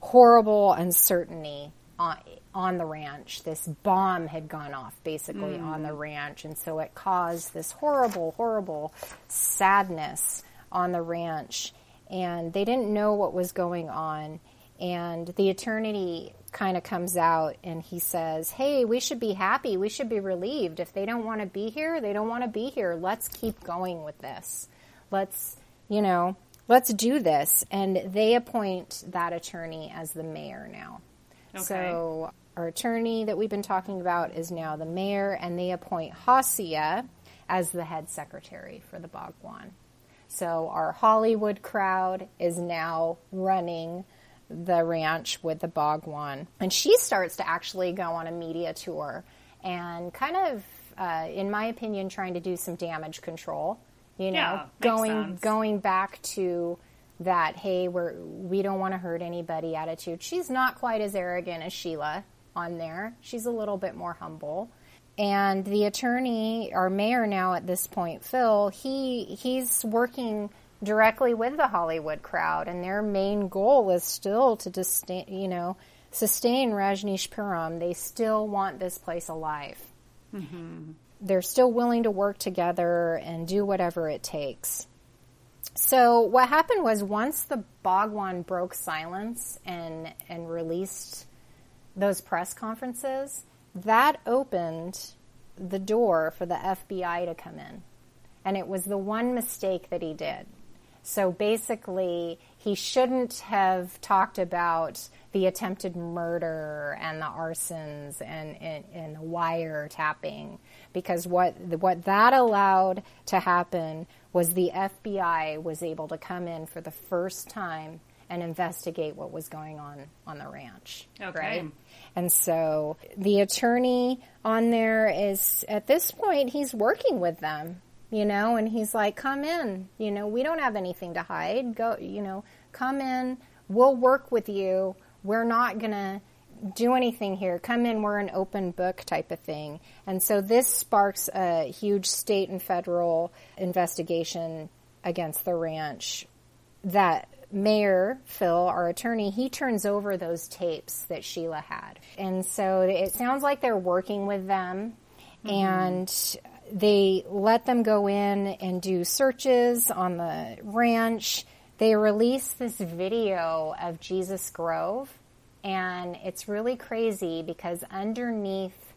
Speaker 2: horrible uncertainty on, on the ranch. This bomb had gone off basically mm. on the ranch, and so it caused this horrible, horrible sadness on the ranch, and they didn't know what was going on and the attorney kind of comes out and he says, Hey, we should be happy. We should be relieved. If they don't want to be here, they don't want to be here. Let's keep going with this. Let's, you know, let's do this. And they appoint that attorney as the mayor now. Okay. So our attorney that we've been talking about is now the mayor, and they appoint Hasya as the head secretary for the Bhagwan. So our Hollywood crowd is now running the ranch with the Bhagwan. And she starts to actually go on a media tour and kind of, uh, in my opinion, trying to do some damage control. You know,
Speaker 1: yeah,
Speaker 2: going
Speaker 1: sense.
Speaker 2: going back to that, hey, we're we don't want to hurt anybody attitude. She's not quite as arrogant as Sheila on there. She's a little bit more humble. And the attorney, our mayor now at this point, Phil, he he's working directly with the Hollywood crowd, and their main goal is still to distain, you know, sustain Rajneeshpuram. They still want this place alive. Mm-hmm. They're still willing to work together and do whatever it takes. So what happened was once the Bhagwan broke silence and and released those press conferences, that opened the door for the FBI to come in. And it was the one mistake that he did. So basically, he shouldn't have talked about the attempted murder and the arsons and, and, and the wiretapping because what what that allowed to happen was the FBI was able to come in for the first time and investigate what was going on on the ranch.
Speaker 1: Okay.
Speaker 2: Right? And so the attorney on there is at this point he's working with them you know, and he's like, come in, you know, we don't have anything to hide. Go, you know, come in, we'll work with you. We're not going to do anything here. Come in, we're an open book type of thing. And so this sparks a huge state and federal investigation against the ranch that Mayor Phil, our attorney, he turns over those tapes that Sheila had. And so it sounds like they're working with them. Mm-hmm. And they let them go in and do searches on the ranch. They release this video of Jesus Grove, and it's really crazy because underneath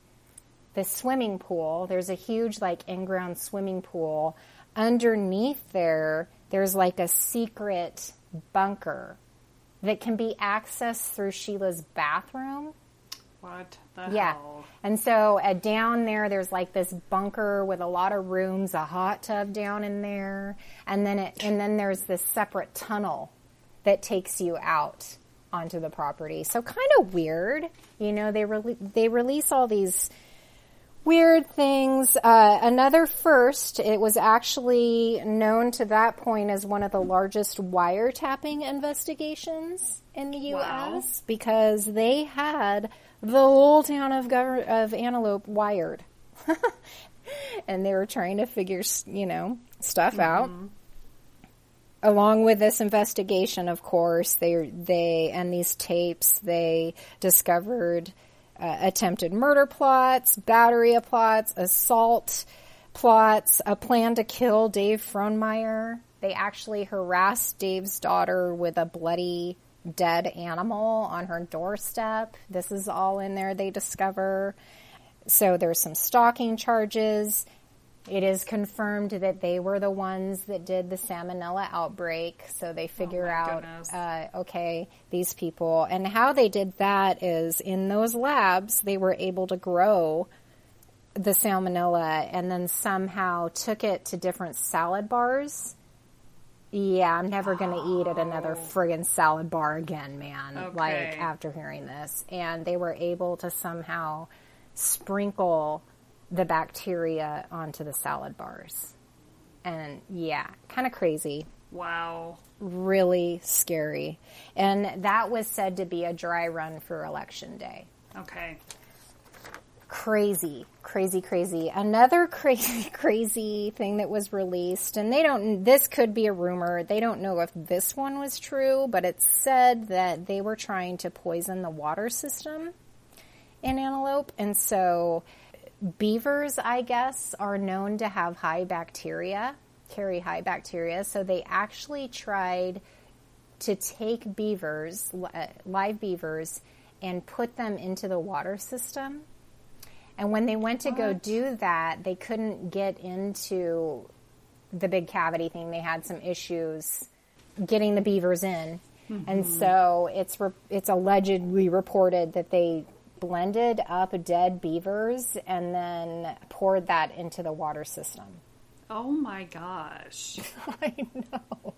Speaker 2: the swimming pool, there's a huge, like, in ground swimming pool. Underneath there, there's like a secret bunker that can be accessed through Sheila's bathroom.
Speaker 1: What the
Speaker 2: yeah.
Speaker 1: hell?
Speaker 2: And so uh, down there, there's like this bunker with a lot of rooms, a hot tub down in there, and then it, and then there's this separate tunnel that takes you out onto the property. So kind of weird, you know. They re- they release all these weird things. Uh, another first, it was actually known to that point as one of the largest wiretapping investigations in the U.S.
Speaker 1: Wow.
Speaker 2: because they had the whole town of of Antelope wired, and they were trying to figure, you know, stuff mm-hmm. out. Along with this investigation, of course, they they and these tapes, they discovered uh, attempted murder plots, battery plots, assault plots, a plan to kill Dave Frohnmayer. They actually harassed Dave's daughter with a bloody dead animal on her doorstep. This is all in there they discover. So there's some stalking charges. It is confirmed that they were the ones that did the salmonella outbreak. So they figure
Speaker 1: oh
Speaker 2: out,
Speaker 1: uh,
Speaker 2: okay, these people. And how they did that is in those labs, they were able to grow the salmonella and then somehow took it to different salad bars. Yeah, I'm never going to eat at another friggin' salad bar again, man.
Speaker 1: Okay.
Speaker 2: Like after hearing this. And they were able to somehow sprinkle the bacteria onto the salad bars. And yeah, kind of crazy
Speaker 1: Wow.
Speaker 2: really scary. And that was said to be a dry run for election day.
Speaker 1: Okay.
Speaker 2: Crazy, crazy, crazy. Another crazy, crazy thing that was released, and they don't, this could be a rumor. They don't know if this one was true, but it's said that they were trying to poison the water system in Antelope. And so beavers, I guess, are known to have high bacteria, carry high bacteria. So they actually tried to take beavers, live beavers, and put them into the water system. And when they went to go do that, they couldn't get into the big cavity thing. They had some issues getting the beavers in. And mm-hmm. so it's re- it's allegedly reported that they blended up dead beavers and then poured that into the water system.
Speaker 1: Oh my gosh.
Speaker 2: I know.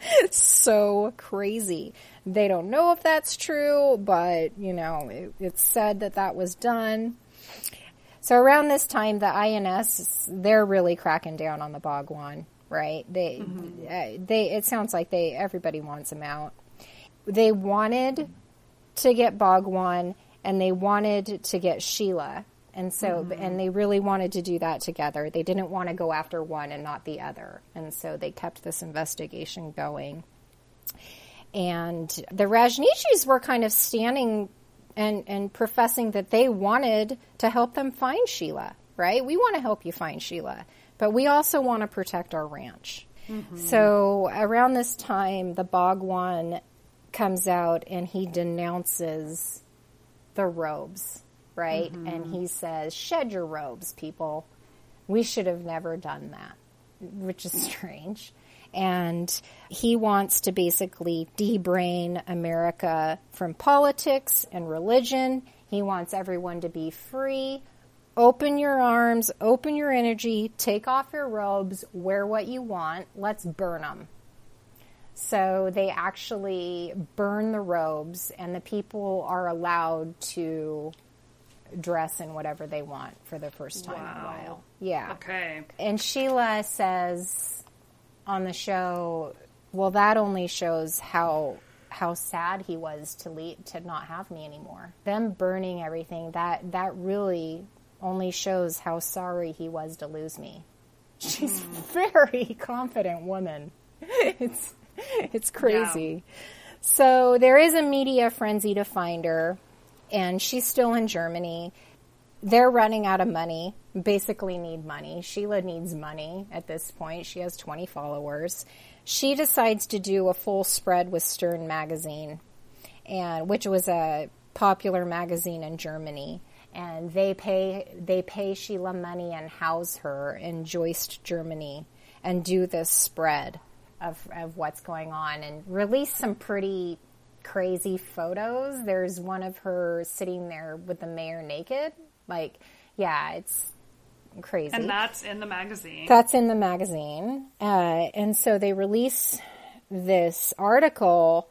Speaker 2: It's so crazy. They don't know if that's true, but you know, it, it's said that that was done. So around this time, the INS they're really cracking down on the Bhagwan, right? They, uh, they. It sounds like they everybody wants them out. They wanted to get Bhagwan, and they wanted to get Sheila, and so mm-hmm. and they really wanted to do that together. They didn't want to go after one and not the other, and so they kept this investigation going. And the Rajneeshis were kind of standing and, and professing that they wanted to help them find Sheila, right? We want to help you find Sheila, but we also want to protect our ranch. Mm-hmm. So around this time, the Bhagwan comes out and he denounces the robes, right? Mm-hmm. And he says, Shed your robes, people. We should have never done that, which is strange. And he wants to basically debrain America from politics and religion. He wants everyone to be free. Open your arms, open your energy, take off your robes, wear what you want. Let's burn them. So they actually burn the robes, and the people are allowed to dress in whatever they want for the first time in a while. Yeah.
Speaker 1: Okay.
Speaker 2: And Sheila says on the show, well, that only shows how how sad he was to leave, to not have me anymore. Them burning everything that that really only shows how sorry he was to lose me. She's hmm. a very confident woman. It's it's crazy. So there is a media frenzy to find her, and she's still in Germany. They're running out of money, basically, need money. Sheila needs money at this point. She has 20 followers. She decides to do a full spread with Stern Magazine, and which was a popular magazine in Germany. And they pay they pay Sheila money and house her in Joist, Germany, and do this spread of of what's going on and release some pretty crazy photos. There's one of her sitting there with the mayor naked. Like, yeah, it's crazy.
Speaker 1: And that's in the magazine.
Speaker 2: That's in the magazine. Uh, and so they release this article.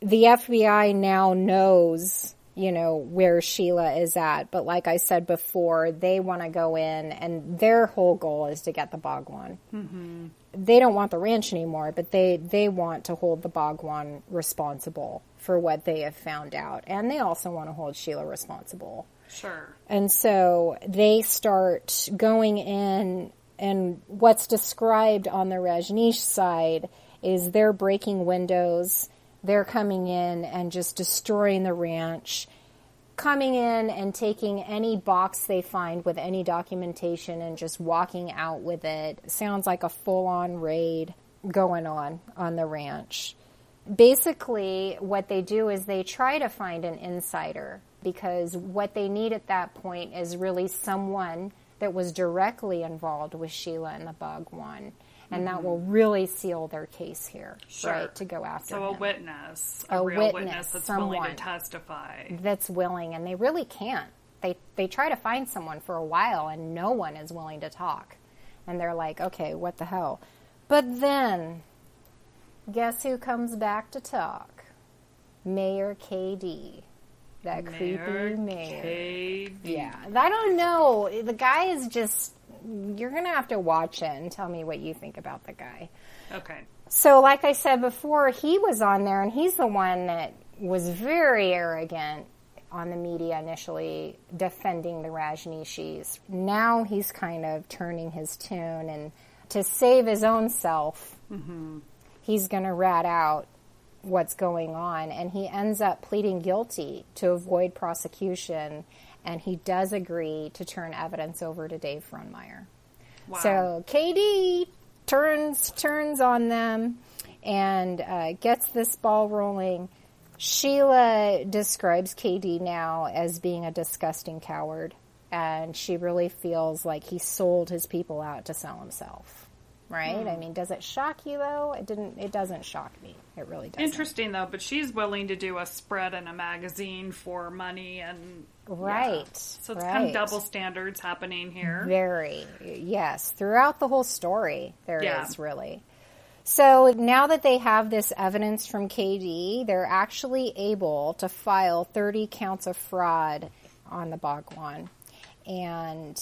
Speaker 2: The FBI now knows, you know, where Sheila is at. But like I said before, they want to go in, and their whole goal is to get the Bhagwan. Mm-hmm. They don't want the ranch anymore, but they, they want to hold the Bhagwan responsible for what they have found out. And they also want to hold Sheila responsible.
Speaker 1: sure.
Speaker 2: And so they start going in, and what's described on the Rajneesh side is they're breaking windows, they're coming in and just destroying the ranch, coming in and taking any box they find with any documentation and just walking out with it. Sounds like a full on raid going on on the ranch basically what they do is they try to find an insider because what they need at that point is really someone that was directly involved with Sheila and the Bhagwan. And that will mm-hmm. really seal their case here,
Speaker 1: Sure.
Speaker 2: right? To go after
Speaker 1: So a
Speaker 2: him.
Speaker 1: witness, a,
Speaker 2: A
Speaker 1: real witness,
Speaker 2: witness,
Speaker 1: that's willing to testify.
Speaker 2: that's willing, and they really can't. they they try to find someone for a while and no one is willing to talk. And they're like, "Okay, what the hell?" But then guess who comes back to talk? Mayor KD. That
Speaker 1: Mayor
Speaker 2: creepy mayor.
Speaker 1: KD.
Speaker 2: Yeah. I don't know. The guy is just you're going to have to watch it and tell me what you think about the guy.
Speaker 1: Okay.
Speaker 2: So, like I said before, he was on there, and he's the one that was very arrogant on the media initially, defending the Rajneeshis. Now he's kind of turning his tune, and to save his own self, mm-hmm. he's going to rat out what's going on, and he ends up pleading guilty to avoid prosecution, and he does agree to turn evidence over to Dave Frohnmayer.
Speaker 1: Wow.
Speaker 2: So KD turns turns on them and uh, gets this ball rolling. Sheila describes KD now as being a disgusting coward, and she really feels like he sold his people out to sell himself. Right? I mean, does it shock you though? It didn't. It doesn't shock me. It really doesn't.
Speaker 1: Interesting though, but she's willing to do a spread in a magazine for money and
Speaker 2: Right.
Speaker 1: yeah. So it's kind of double standards happening here.
Speaker 2: Very, yes. Throughout the whole story, there is
Speaker 1: Yeah.
Speaker 2: really. So now that they have this evidence from KD, they're actually able to file 30 counts of fraud on the Bhagwan. And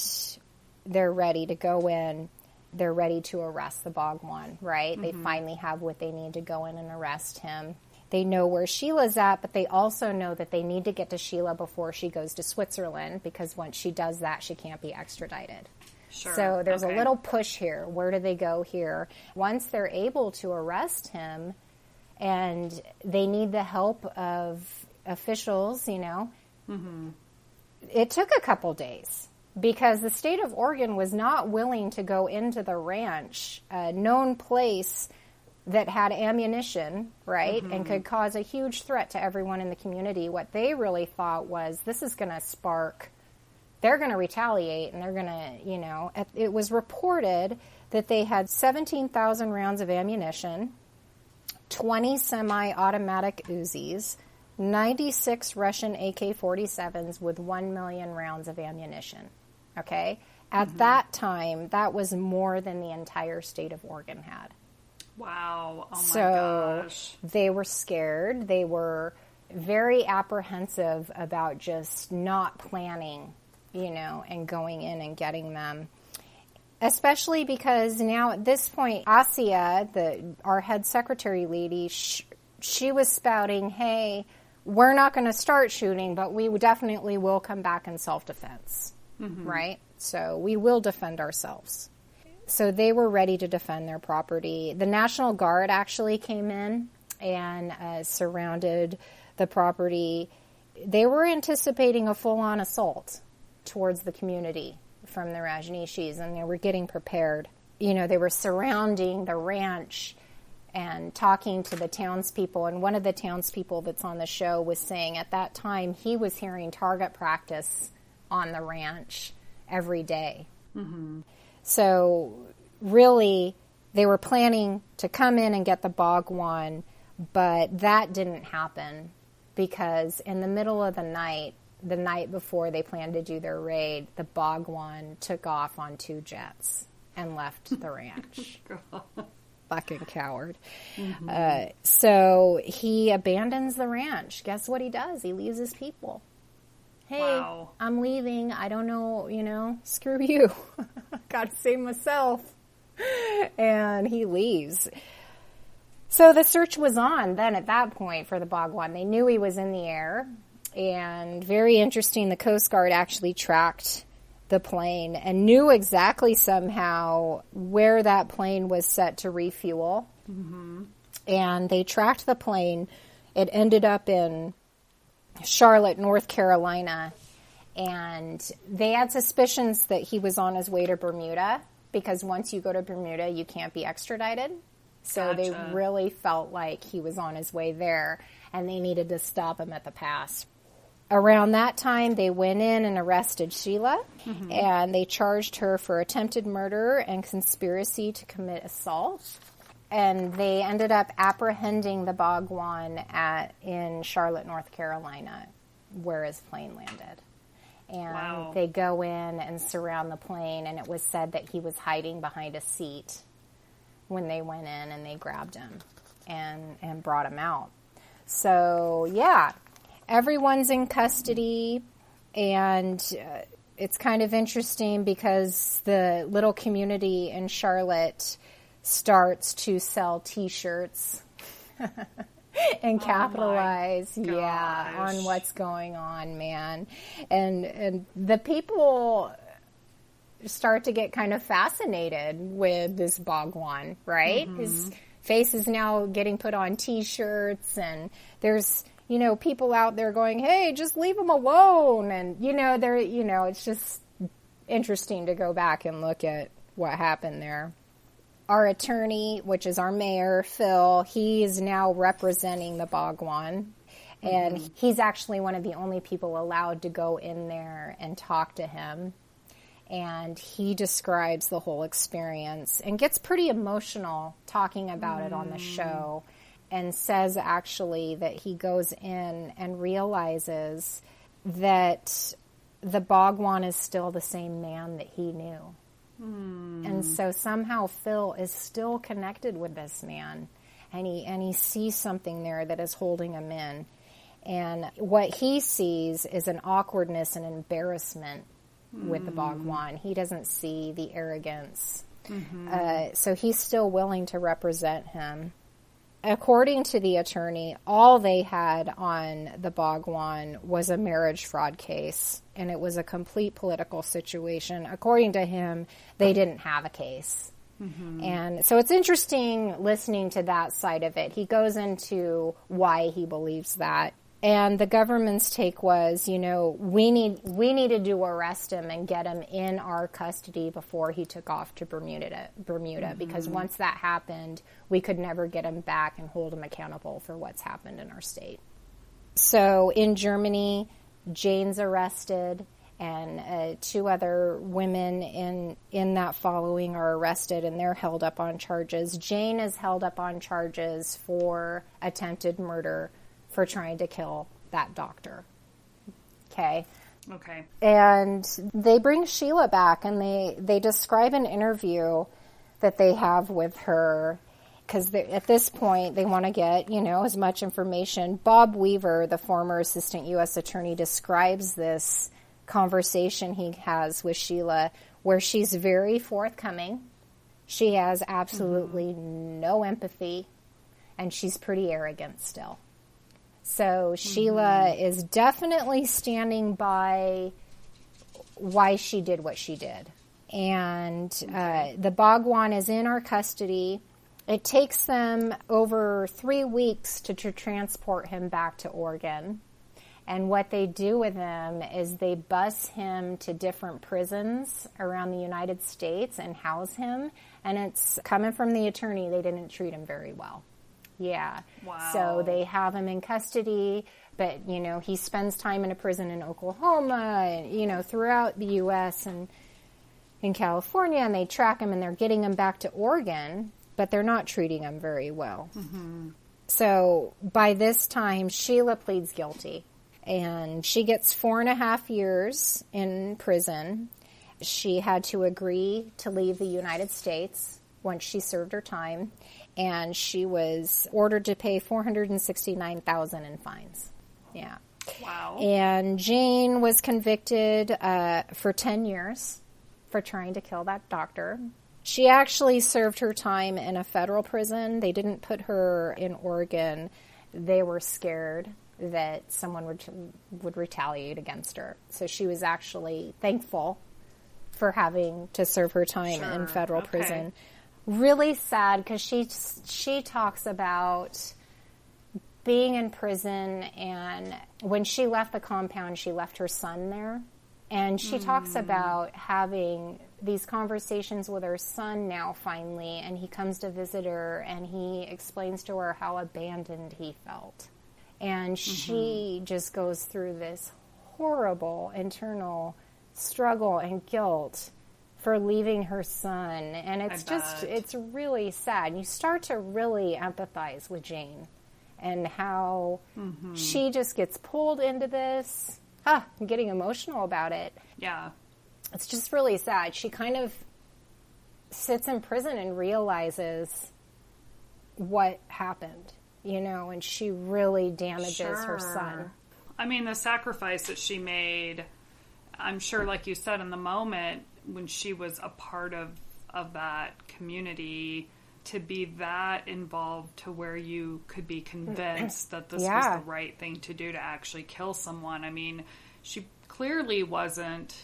Speaker 2: they're ready to go in. They're ready to arrest the Bhagwan, right? They mm-hmm. finally have what they need to go in and arrest him. They know where Sheila's at, but they also know that they need to get to Sheila before she goes to Switzerland because once she does that, she can't be extradited.
Speaker 1: Sure.
Speaker 2: So there's
Speaker 1: Okay.
Speaker 2: a little push here. Where do they go here? Once they're able to arrest him and they need the help of officials, you know, mm-hmm. it took a couple days because the state of Oregon was not willing to go into the ranch, a known place that had ammunition, right, and mm-hmm. could cause a huge threat to everyone in the community. What they really thought was this is going to spark they're going to retaliate and they're going to, you know, it- was reported that they had 17,000 rounds of ammunition, 20 semi automatic Uzis, 96 Russian AK 47s with 1 million rounds of ammunition. Okay? At mm-hmm. that time, that was more than the entire state of Oregon had.
Speaker 1: Wow. Oh my
Speaker 2: So
Speaker 1: gosh.
Speaker 2: they were scared. They were very apprehensive about just not planning, you know, and going in and getting them. Especially because now at this point, Hasya, the our head secretary lady, sh- she was spouting, "Hey, we're not going to start shooting, but we definitely will come back in self defense, mm-hmm. right? So we will defend ourselves." So they were ready to defend their property. The National Guard actually came in and uh, surrounded the property. They were anticipating a full on assault towards the community from the Rajneeshis, and they were getting prepared. You know, they were surrounding the ranch and talking to the townspeople. And one of the townspeople that's on the show was saying at that time he was hearing target practice on the ranch every day. So, really, they were planning to come in and get the Bhagwan, but that didn't happen because in the middle of the night, the night before they planned to do their raid, the Bhagwan took off on two jets and left the ranch. Fucking coward. Uh, so he abandons the ranch. Guess what he does? He leaves his people. Hey,
Speaker 1: Wow.
Speaker 2: I'm leaving. I don't know, you know, screw you. Got to save myself. And he leaves. So the search was on then at that point for the Bhagwan. They knew he was in the air. And very interesting, the Coast Guard actually tracked the plane and knew exactly somehow where that plane was set to refuel. Mm-hmm. And they tracked the plane. It ended up in Charlotte, North Carolina, and they had suspicions that he was on his way to Bermuda because once you go to Bermuda, you can't be extradited. So they really felt like he was on his way there and they needed to stop him at the pass. Around that time, they went in and arrested Sheila mm-hmm. and they charged her for attempted murder and conspiracy to commit assault and they ended up apprehending the Bhagwan at in Charlotte, North Carolina, where his plane landed. And
Speaker 1: Wow.
Speaker 2: they go in and surround the plane, and it was said that he was hiding behind a seat when they went in and they grabbed him and, and brought him out. So, yeah, everyone's in custody, and uh, it's kind of interesting because the little community in Charlotte starts to sell t shirts and oh capitalize yeah on what's going on man and and the people start to get kind of fascinated with this Bhagwan, right? Mm-hmm. His face is now getting put on t-shirts and there's, you know, people out there going, "Hey, just leave him alone." And you know, they're, you know, it's just interesting to go back and look at what happened there. Our attorney, which is our mayor, Phil, he is now representing the Bhagwan. And mm-hmm. he's actually one of the only people allowed to go in there and talk to him and he describes the whole experience and gets pretty emotional talking about it on the mm. show and says actually that he goes in and realizes that the Bhagwan is still the same man that he knew. Hmm. And so somehow Phil is still connected with this man and he and he sees something there that is holding him in. And what he sees is an awkwardness and embarrassment with the hmm. Bhagwan. He doesn't see the arrogance. Mm-hmm. Uh, so he's still willing to represent him. According to the attorney, all they had on the Bhagwan was a marriage fraud case, and it was a complete political situation. According to him, they didn't have a case. Mm-hmm. And so it's interesting listening to that side of it. He goes into why he believes that. And the government's take was, you know, we need we needed to arrest him and get him in our custody before he took off to Bermuda Bermuda because once that happened, we could never get him back and hold him accountable for what's happened in our state. So in Germany, Jane's arrested, and uh, two other women in in that following are arrested, and they're held up on charges. Jane is held up on charges for attempted murder for trying to kill that doctor. Okay
Speaker 1: Okay.
Speaker 2: and they bring Sheila back and they they describe an interview that they have with her because at this point they want to get you know as much information. Bob Weaver, the former assistant U.S. attorney, describes this conversation he has with Sheila, where she's very forthcoming. She has absolutely mm-hmm. no empathy, and she's pretty arrogant still. So Sheila is definitely standing by why she did what she did. And uh, the Bhagwan is in our custody. It takes them over three weeks to, to transport him back to Oregon. And what they do with him is they bus him to different prisons around the United States and house him. And it's coming from the attorney, they didn't treat him very well. Yeah.
Speaker 1: Wow.
Speaker 2: So they have him in custody, but you know, he spends time in a prison in Oklahoma and you know, throughout the US and in California and they track him and they're getting him back to Oregon, but they're not treating him very well. Mm-hmm. So by this time, Sheila pleads guilty and she gets four and a half years in prison. She had to agree to leave the United States once she served her time, and she was ordered to pay four hundred and sixty nine thousand in fines. Yeah.
Speaker 1: Wow.
Speaker 2: And Jane was convicted uh, for 10 years for trying to kill that doctor. She actually served her time in a federal prison. They didn't put her in Oregon. They were scared that someone would, would retaliate against her. So she was actually thankful for having to serve her time in federal
Speaker 1: Okay.
Speaker 2: prison. Really sad because she she talks about being in prison and when she left the compound she left her son there. And she talks hmm. about having these conversations with her son now finally and he comes to visit her and he explains to her how abandoned he felt. And she mm-hmm. just goes through this horrible internal struggle and guilt for leaving her son and it's just
Speaker 1: bet.
Speaker 2: it's really sad you start to really empathize with jane and how mm-hmm. she just gets pulled into this huh, I'm getting emotional about it.
Speaker 1: Yeah.
Speaker 2: It's just really sad. She kind of sits in prison and realizes what happened, you know, and she really damages her son.
Speaker 1: I mean, the sacrifice that she made, I'm sure, like you said, in the moment when she was a part of, of that community, to be that involved to where you could be convinced that this
Speaker 2: Yeah.
Speaker 1: was the right thing to do to actually kill someone. I mean, she clearly wasn't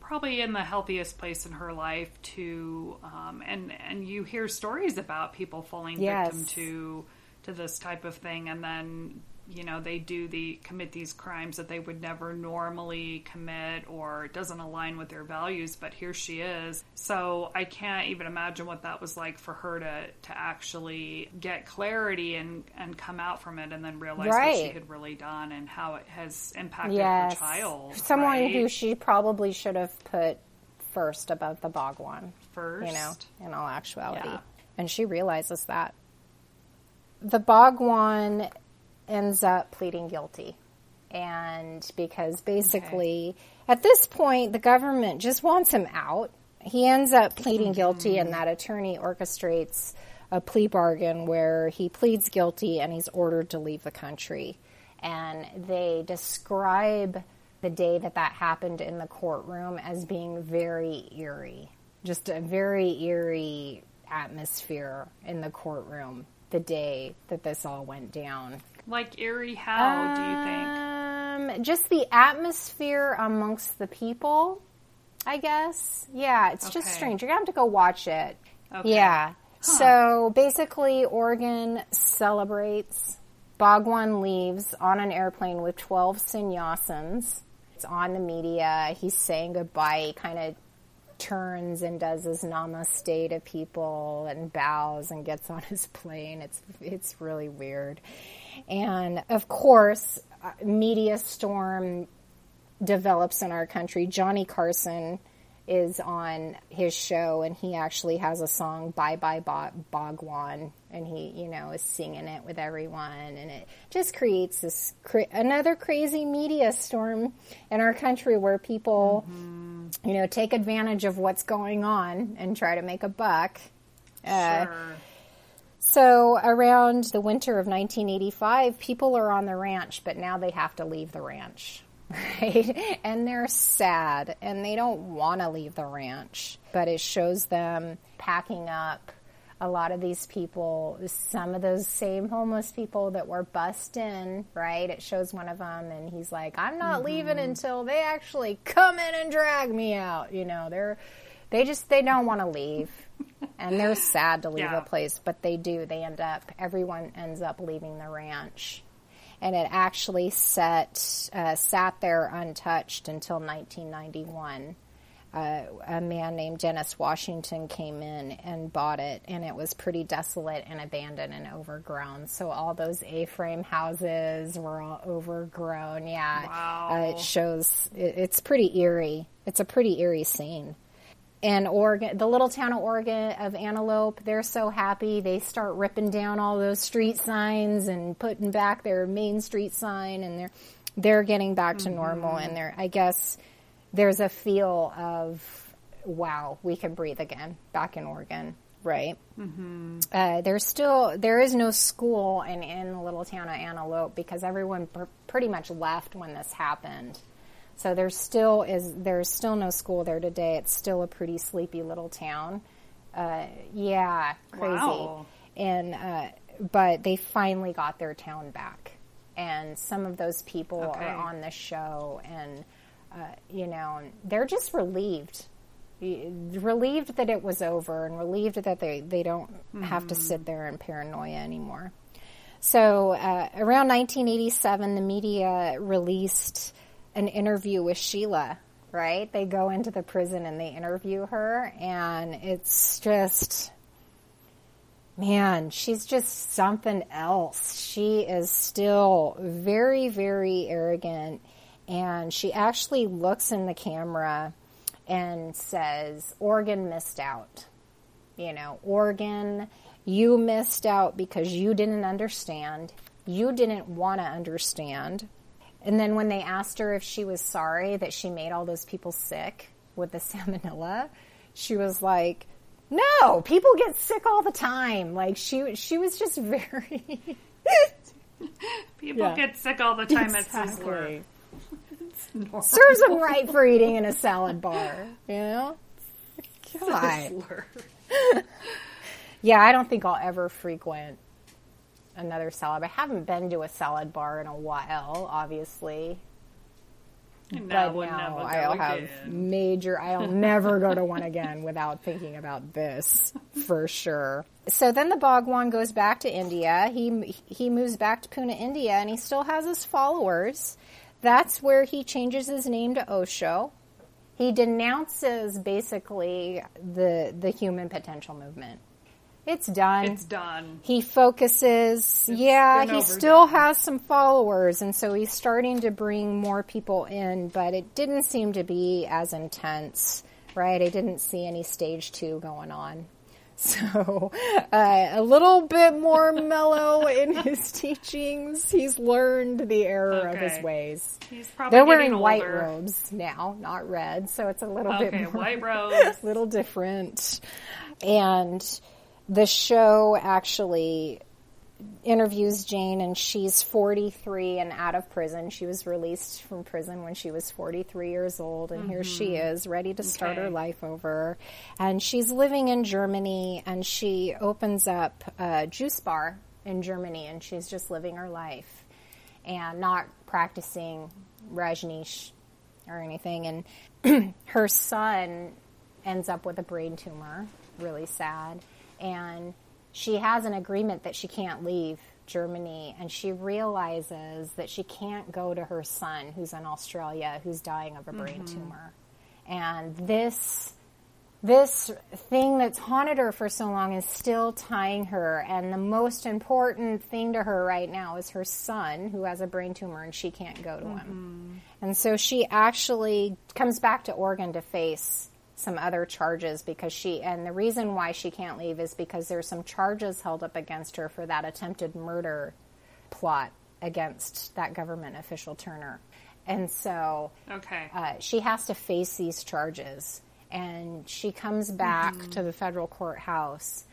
Speaker 1: probably in the healthiest place in her life to um, and and you hear stories about people falling
Speaker 2: Yes.
Speaker 1: victim to to this type of thing and then you know they do the commit these crimes that they would never normally commit or it doesn't align with their values but here she is so i can't even imagine what that was like for her to to actually get clarity and and come out from it and then realize what she had really done and how it has impacted
Speaker 2: Yes.
Speaker 1: her child
Speaker 2: Someone
Speaker 1: right?
Speaker 2: who she probably should have put first above the Bhagwan,
Speaker 1: first
Speaker 2: you know, in all actuality.
Speaker 1: Yeah.
Speaker 2: And she realizes that. The Bhagwan ends up pleading guilty. And because basically, at this point, the government just wants him out. He ends up pleading guilty, and mm-hmm. that attorney orchestrates a plea bargain where he pleads guilty and he's ordered to leave the country. And they describe the day that that happened in the courtroom as being very eerie. Just a very eerie atmosphere in the courtroom the day that this all went down.
Speaker 1: Like eerie how do you think
Speaker 2: Um, just the atmosphere amongst the people, I guess. Yeah, it's just strange. You're gonna have to go watch it.
Speaker 1: Okay.
Speaker 2: Yeah. So basically, Oregon celebrates. Bhagwan leaves on an airplane with 12 sannyasins. It's on the media. He's saying goodbye. He kind of turns and does his namaste to people and bows and gets on his plane. It's it's really weird. And of course, uh, media storm develops in our country. Johnny Carson is on his show and he actually has a song Bye Bye Ba- Bhagwan and he, you know, is singing it with everyone and it just creates this cra- another crazy media storm in our country where people you know, take advantage of what's going on and try to make a buck. Uh,
Speaker 1: sure
Speaker 2: so around the winter of 1985, people are on the ranch, but now they have to leave the ranch. Right? And they're sad and they don't want to leave the ranch, but it shows them packing up a lot of these people, some of those same homeless people that were bussed in, right? It shows one of them and he's like, I'm not leaving mm-hmm. until they actually come in and drag me out. You know, they're, they just, they don't want to leave and they're sad to leave
Speaker 1: Yeah.
Speaker 2: a place, but they do. They end up, everyone ends up leaving the ranch. And it actually set, uh, sat there untouched until 1991. Uh, a man named Dennis Washington came in and bought it, and it was pretty desolate and abandoned and overgrown. So all those A-frame houses were all overgrown. Yeah,
Speaker 1: Wow.
Speaker 2: uh, it shows. It, it's pretty eerie. It's a pretty eerie scene and Oregon, the little town of Oregon of Antelope, they're so happy. They start ripping down all those street signs and putting back their main street sign, and they're they're getting back to normal. And they're, I guess, there's a feel of wow, we can breathe again back in Oregon, right? Mm-hmm. Uh, there's still there is no school in in the little town of Antelope because everyone pr- pretty much left when this happened. So there still is there's still no school there today. It's still a pretty sleepy little town. Uh, yeah, crazy.
Speaker 1: Wow.
Speaker 2: And uh, but they finally got their town back, and some of those people
Speaker 1: Okay.
Speaker 2: are on the show, and uh, you know they're just relieved, relieved that it was over, and relieved that they they don't have to sit there in paranoia anymore. So uh, around 1987, the media released an interview with Sheila. Right? They go into the prison and they interview her, and it's just, man, she's just something else. She is still very, very arrogant, and she actually looks in the camera and says, "Oregon missed out." You know, Oregon, you missed out because you didn't understand. You didn't want to understand. And then when they asked her if she was sorry that she made all those people sick with the salmonella, she was like, "No, people get sick all the time." Like she she was just very
Speaker 1: People
Speaker 2: Yeah.
Speaker 1: get sick all the time at
Speaker 2: Exactly.
Speaker 1: Sizzler. Normal.
Speaker 2: serves them right for eating in a salad bar. You know, come on.
Speaker 1: Sizzler.
Speaker 2: Yeah, I don't think I'll ever frequent another salad. I haven't been to a salad bar in a while, obviously.
Speaker 1: And
Speaker 2: but
Speaker 1: now we'll
Speaker 2: now
Speaker 1: never
Speaker 2: I'll have
Speaker 1: again.
Speaker 2: major. I'll never go to one again without thinking about this for sure. So then the Bhagwan goes back to India. He he moves back to Pune, India, and he still has his followers. That's where he changes his name to Osho. He denounces basically the the human potential movement. It's done.
Speaker 1: It's done.
Speaker 2: He focuses, yeah, he still has some followers, and so he's starting to bring more people in, but it didn't seem to be as intense, right? I didn't see any stage two going on. So, uh, a little bit more mellow in his teachings. He's learned the error of his ways.
Speaker 1: He's probably
Speaker 2: They're wearing white robes now, not red, so it's a little
Speaker 1: Okay,
Speaker 2: bit more
Speaker 1: white robes.
Speaker 2: A little different. And the show actually interviews Jane, and she's 43 and out of prison. She was released from prison when she was 43 years old, and here she mm-hmm. is, ready to start her life over. And she's living in Germany, and she opens up a juice bar in Germany, and she's just living her life and not practicing Rajneesh or anything. And her son ends up with a brain tumor, really sad. And she has an agreement that she can't leave Germany, and she realizes that she can't go to her son, who's in Australia, who's dying of a brain mm-hmm. tumor. And this this thing that's haunted her for so long is still tying her and the most important thing to her right now is her son who has a brain tumor and she can't go to him. Mm-hmm. And so she actually comes back to oregon to face some other charges because she and the reason why she can't leave is because there's some charges held up against her for that attempted murder plot against that government official turner and so
Speaker 1: Okay.
Speaker 2: uh, she has to face these charges. And she comes back
Speaker 1: Mm-hmm.
Speaker 2: to the federal courthouse.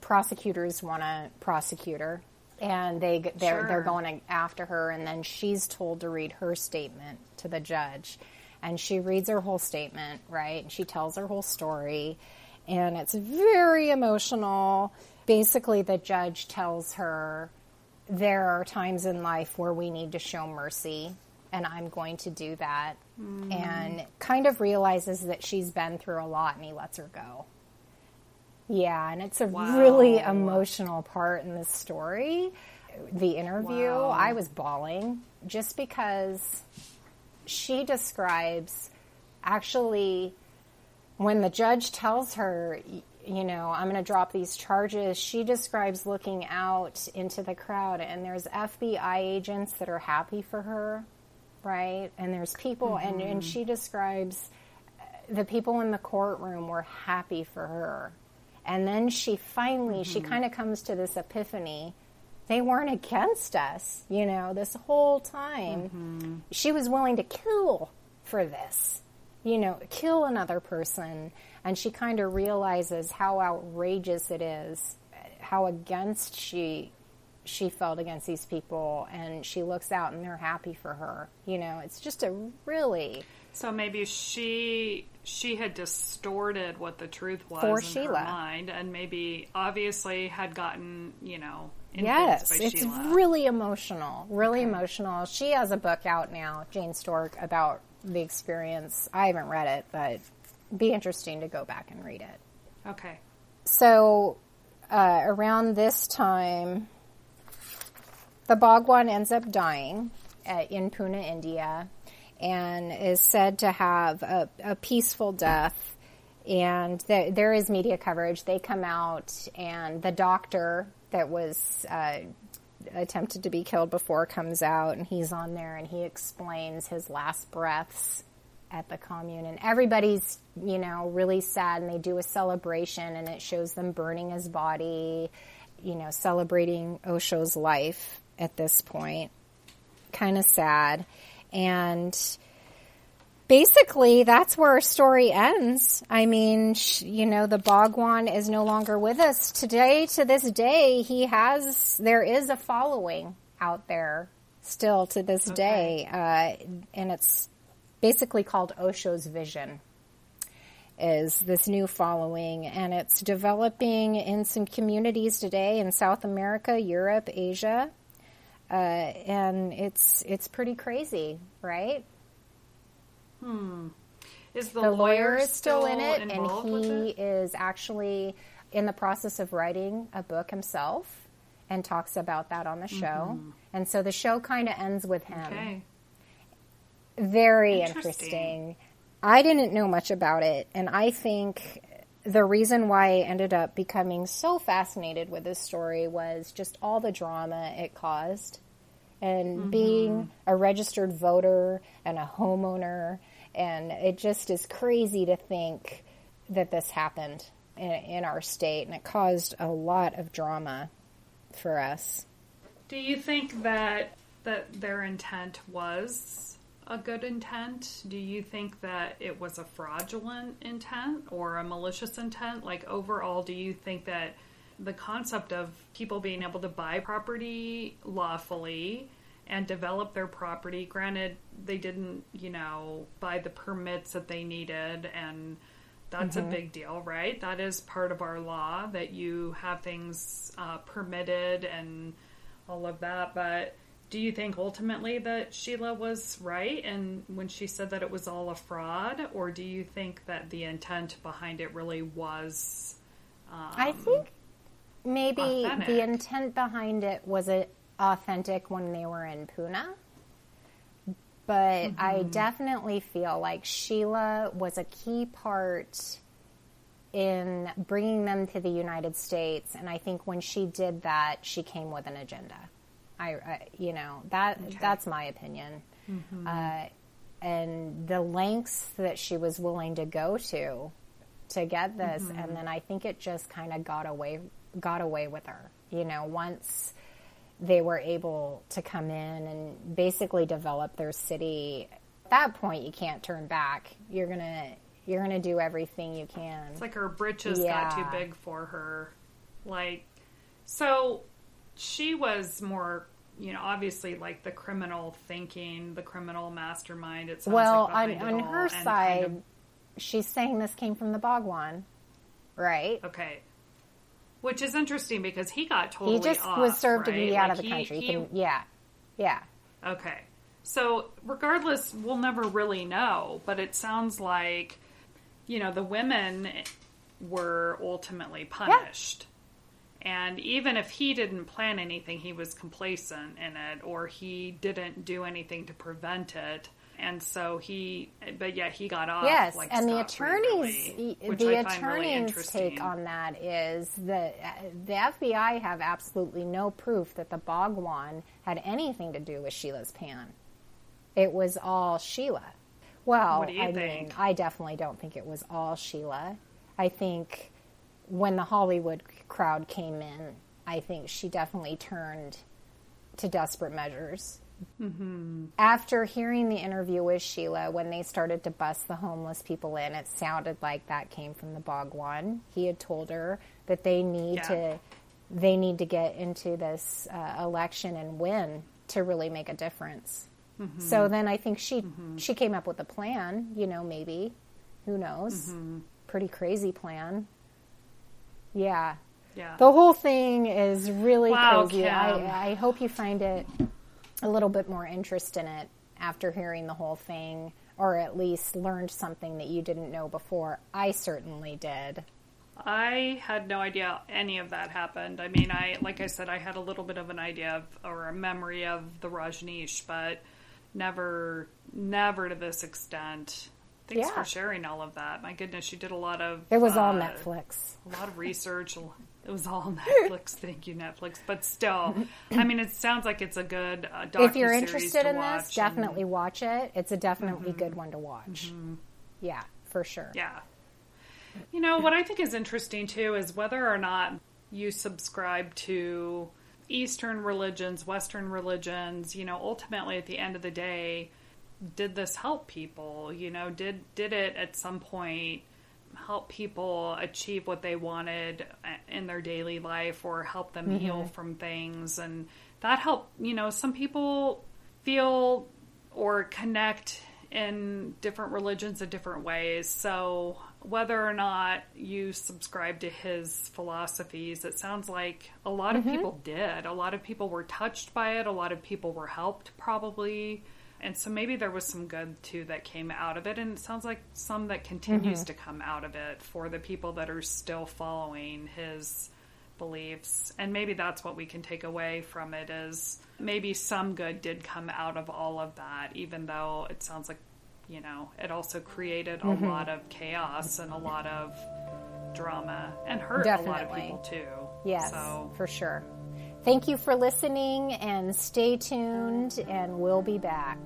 Speaker 2: Prosecutors want to prosecute her, and they they're
Speaker 1: Sure.
Speaker 2: they're going after her. And then she's told to read her statement to the judge, and she reads her whole statement, right? And she tells her whole story, and it's very emotional. Basically, the judge tells her there are times in life where we need to show mercy, and I'm going to do that. Mm-hmm. And kind of realizes that she's been through a lot, and he lets her go. Yeah, and it's a
Speaker 1: Wow.
Speaker 2: really emotional part in this story. The interview,
Speaker 1: Wow.
Speaker 2: I was bawling just because she describes actually when the judge tells her, you know, I'm going to drop these charges, she describes looking out into the crowd and there's FBI agents that are happy for her, right? And there's people, and, and she describes uh, the people in the courtroom were happy for her. And then she finally, she kind of comes to this epiphany. They weren't against us, you know, this whole time. Mm-hmm. She was willing to kill for this you know, kill another person. And she kind of realizes how outrageous it is, how against she she felt against these people, and she looks out and they're happy for her. You know, it's just a really
Speaker 1: So maybe she she had distorted what the truth was
Speaker 2: For
Speaker 1: in
Speaker 2: Sheila.
Speaker 1: her mind, and maybe obviously had gotten you know
Speaker 2: yes,
Speaker 1: by
Speaker 2: it's
Speaker 1: Sheila.
Speaker 2: really emotional, really emotional. She has a book out now, Jane Stork, about the experience. I haven't read it, but be interesting to go back and read it.
Speaker 1: okay.
Speaker 2: So uh, around this time, the Bhagwan ends up dying uh, in Pune, India, and is said to have a, a peaceful death. And there is media coverage. They come out, and the doctor that was uh, attempted to be killed before comes out, and he's on there, and he explains his last breaths at the commune and everybody's you know really sad and they do a celebration and it shows them burning his body you know celebrating osho's life at this point kind of sad. And basically, that's where our story ends. I mean, sh- you know, the Bhagwan is no longer with us today. To this day, he has, there is a following out there still to this
Speaker 1: Okay.
Speaker 2: day. Uh, and it's basically called Osho's Vision is this new following and it's developing in some communities today in South America, Europe, Asia. Uh, and it's it's pretty crazy, right?
Speaker 1: Is the,
Speaker 2: The
Speaker 1: lawyer,
Speaker 2: lawyer is still in it, and he
Speaker 1: it?
Speaker 2: is actually in the process of writing a book himself and talks about that on the show. And so the show kind of ends with him.
Speaker 1: Okay.
Speaker 2: Very
Speaker 1: Interesting.
Speaker 2: interesting. I didn't know much about it, and I think the reason why I ended up becoming so fascinated with this story was just all the drama it caused. And mm-hmm. being a registered voter and a homeowner, and it just is crazy to think that this happened in, in our state, and it caused a lot of drama for us.
Speaker 1: Do you think that that their intent was a good intent? Do you think that it was a fraudulent intent or a malicious intent? Like overall, do you think that the concept of people being able to buy property lawfully and develop their property, granted they didn't, you know, buy the permits that they needed and that's a big deal, right? That is part of our law that you have things uh, permitted and all of that. But do you think ultimately that Sheila was right and when she said that it was all a fraud, or do you think that the intent behind it really was?
Speaker 2: I think maybe
Speaker 1: authentic.
Speaker 2: the intent behind it was it authentic when they were in Pune. But I mm-hmm. definitely feel like Sheila was a key part in bringing them to the United States, and I think when she did that, she came with an agenda. I, I you know, that that's my opinion. Mm-hmm. Uh, and the lengths that she was willing to go to to get this and mm-hmm. then I think it just kind of got away got away with her. You know, once they were able to come in and basically develop their city, at that point you can't turn back. You're to you're to do everything you can.
Speaker 1: It's like her britches got too big for her. Like, so she was more, you know, obviously like the criminal thinking, the criminal mastermind. It sounds
Speaker 2: well,
Speaker 1: like
Speaker 2: on, on her
Speaker 1: and kind
Speaker 2: side,
Speaker 1: of-
Speaker 2: she's saying this came from the Bhagwan, right?
Speaker 1: okay. Which is interesting because he got totally
Speaker 2: he just
Speaker 1: off,
Speaker 2: was served to be out
Speaker 1: Like,
Speaker 2: of the
Speaker 1: he-
Speaker 2: country.
Speaker 1: he-
Speaker 2: Can- yeah, yeah.
Speaker 1: Okay. So, regardless, we'll never really know, but it sounds like, you know, the women were ultimately punished. And even if he didn't plan anything, he was complacent in it, or he didn't do anything to prevent it. And so he, but yeah, he got off.
Speaker 2: Yes,
Speaker 1: like,
Speaker 2: and the attorneys,
Speaker 1: really,
Speaker 2: the
Speaker 1: find really
Speaker 2: attorney's take on that is that uh, the FBI have absolutely no proof that the Bhagwan had anything to do with Sheila's pan. It was all Sheila. Well,
Speaker 1: What do you
Speaker 2: I mean. I definitely don't think it was all Sheila. I think when the Hollywood crowd came in, I think she definitely turned to desperate measures Mm-hmm. after hearing the interview with Sheila, when they started to bust the homeless people in, it sounded like that came from the Bhagwan. He had told her that they need
Speaker 1: Yeah.
Speaker 2: to they need to get into this uh, election and win to really make a difference. Mm-hmm. So then I think she mm-hmm. she came up with a plan. You know, maybe who knows? Pretty crazy plan. Yeah.
Speaker 1: Yeah.
Speaker 2: The whole thing is really
Speaker 1: Wow,
Speaker 2: crazy.
Speaker 1: Kim.
Speaker 2: I, I hope you find it a little bit more interest in it after hearing the whole thing, or at least learned something that you didn't know before. I certainly did.
Speaker 1: I had no idea any of that happened. I mean, I like I said, I had a little bit of an idea of or a memory of the Rajneesh, but never, never to this extent. Thanks
Speaker 2: Yeah.
Speaker 1: for sharing all of that. My goodness, you did a lot of.
Speaker 2: It was all
Speaker 1: uh,
Speaker 2: Netflix.
Speaker 1: A lot of research. It was all Netflix. Thank you, Netflix. But still, I mean, it sounds like it's a good uh,
Speaker 2: If you're interested in this,
Speaker 1: and-
Speaker 2: definitely watch it. It's a definitely good one to watch. Yeah, for sure.
Speaker 1: Yeah. You know, what I think is interesting too is whether or not you subscribe to Eastern religions, Western religions, you know, ultimately at the end of the day, did this help people? You know, did did it at some point help people achieve what they wanted in their daily life or help them mm-hmm. heal from things and that helped, you know, some people feel or connect in different religions in different ways. So whether or not you subscribe to his philosophies, it sounds like a lot mm-hmm. of people did. A lot of people were touched by it. A lot of people were helped, probably. And so maybe there was some good too that came out of it. And it sounds like some that continues mm-hmm. to come out of it for the people that are still following his beliefs. And maybe that's what we can take away from it is maybe some good did come out of all of that, even though it sounds like you know, it also created a mm-hmm. lot of chaos and a lot of drama and hurt Definitely. a lot of people too.
Speaker 2: Yes, so. for sure. Thank you for listening and stay tuned, and we'll be back.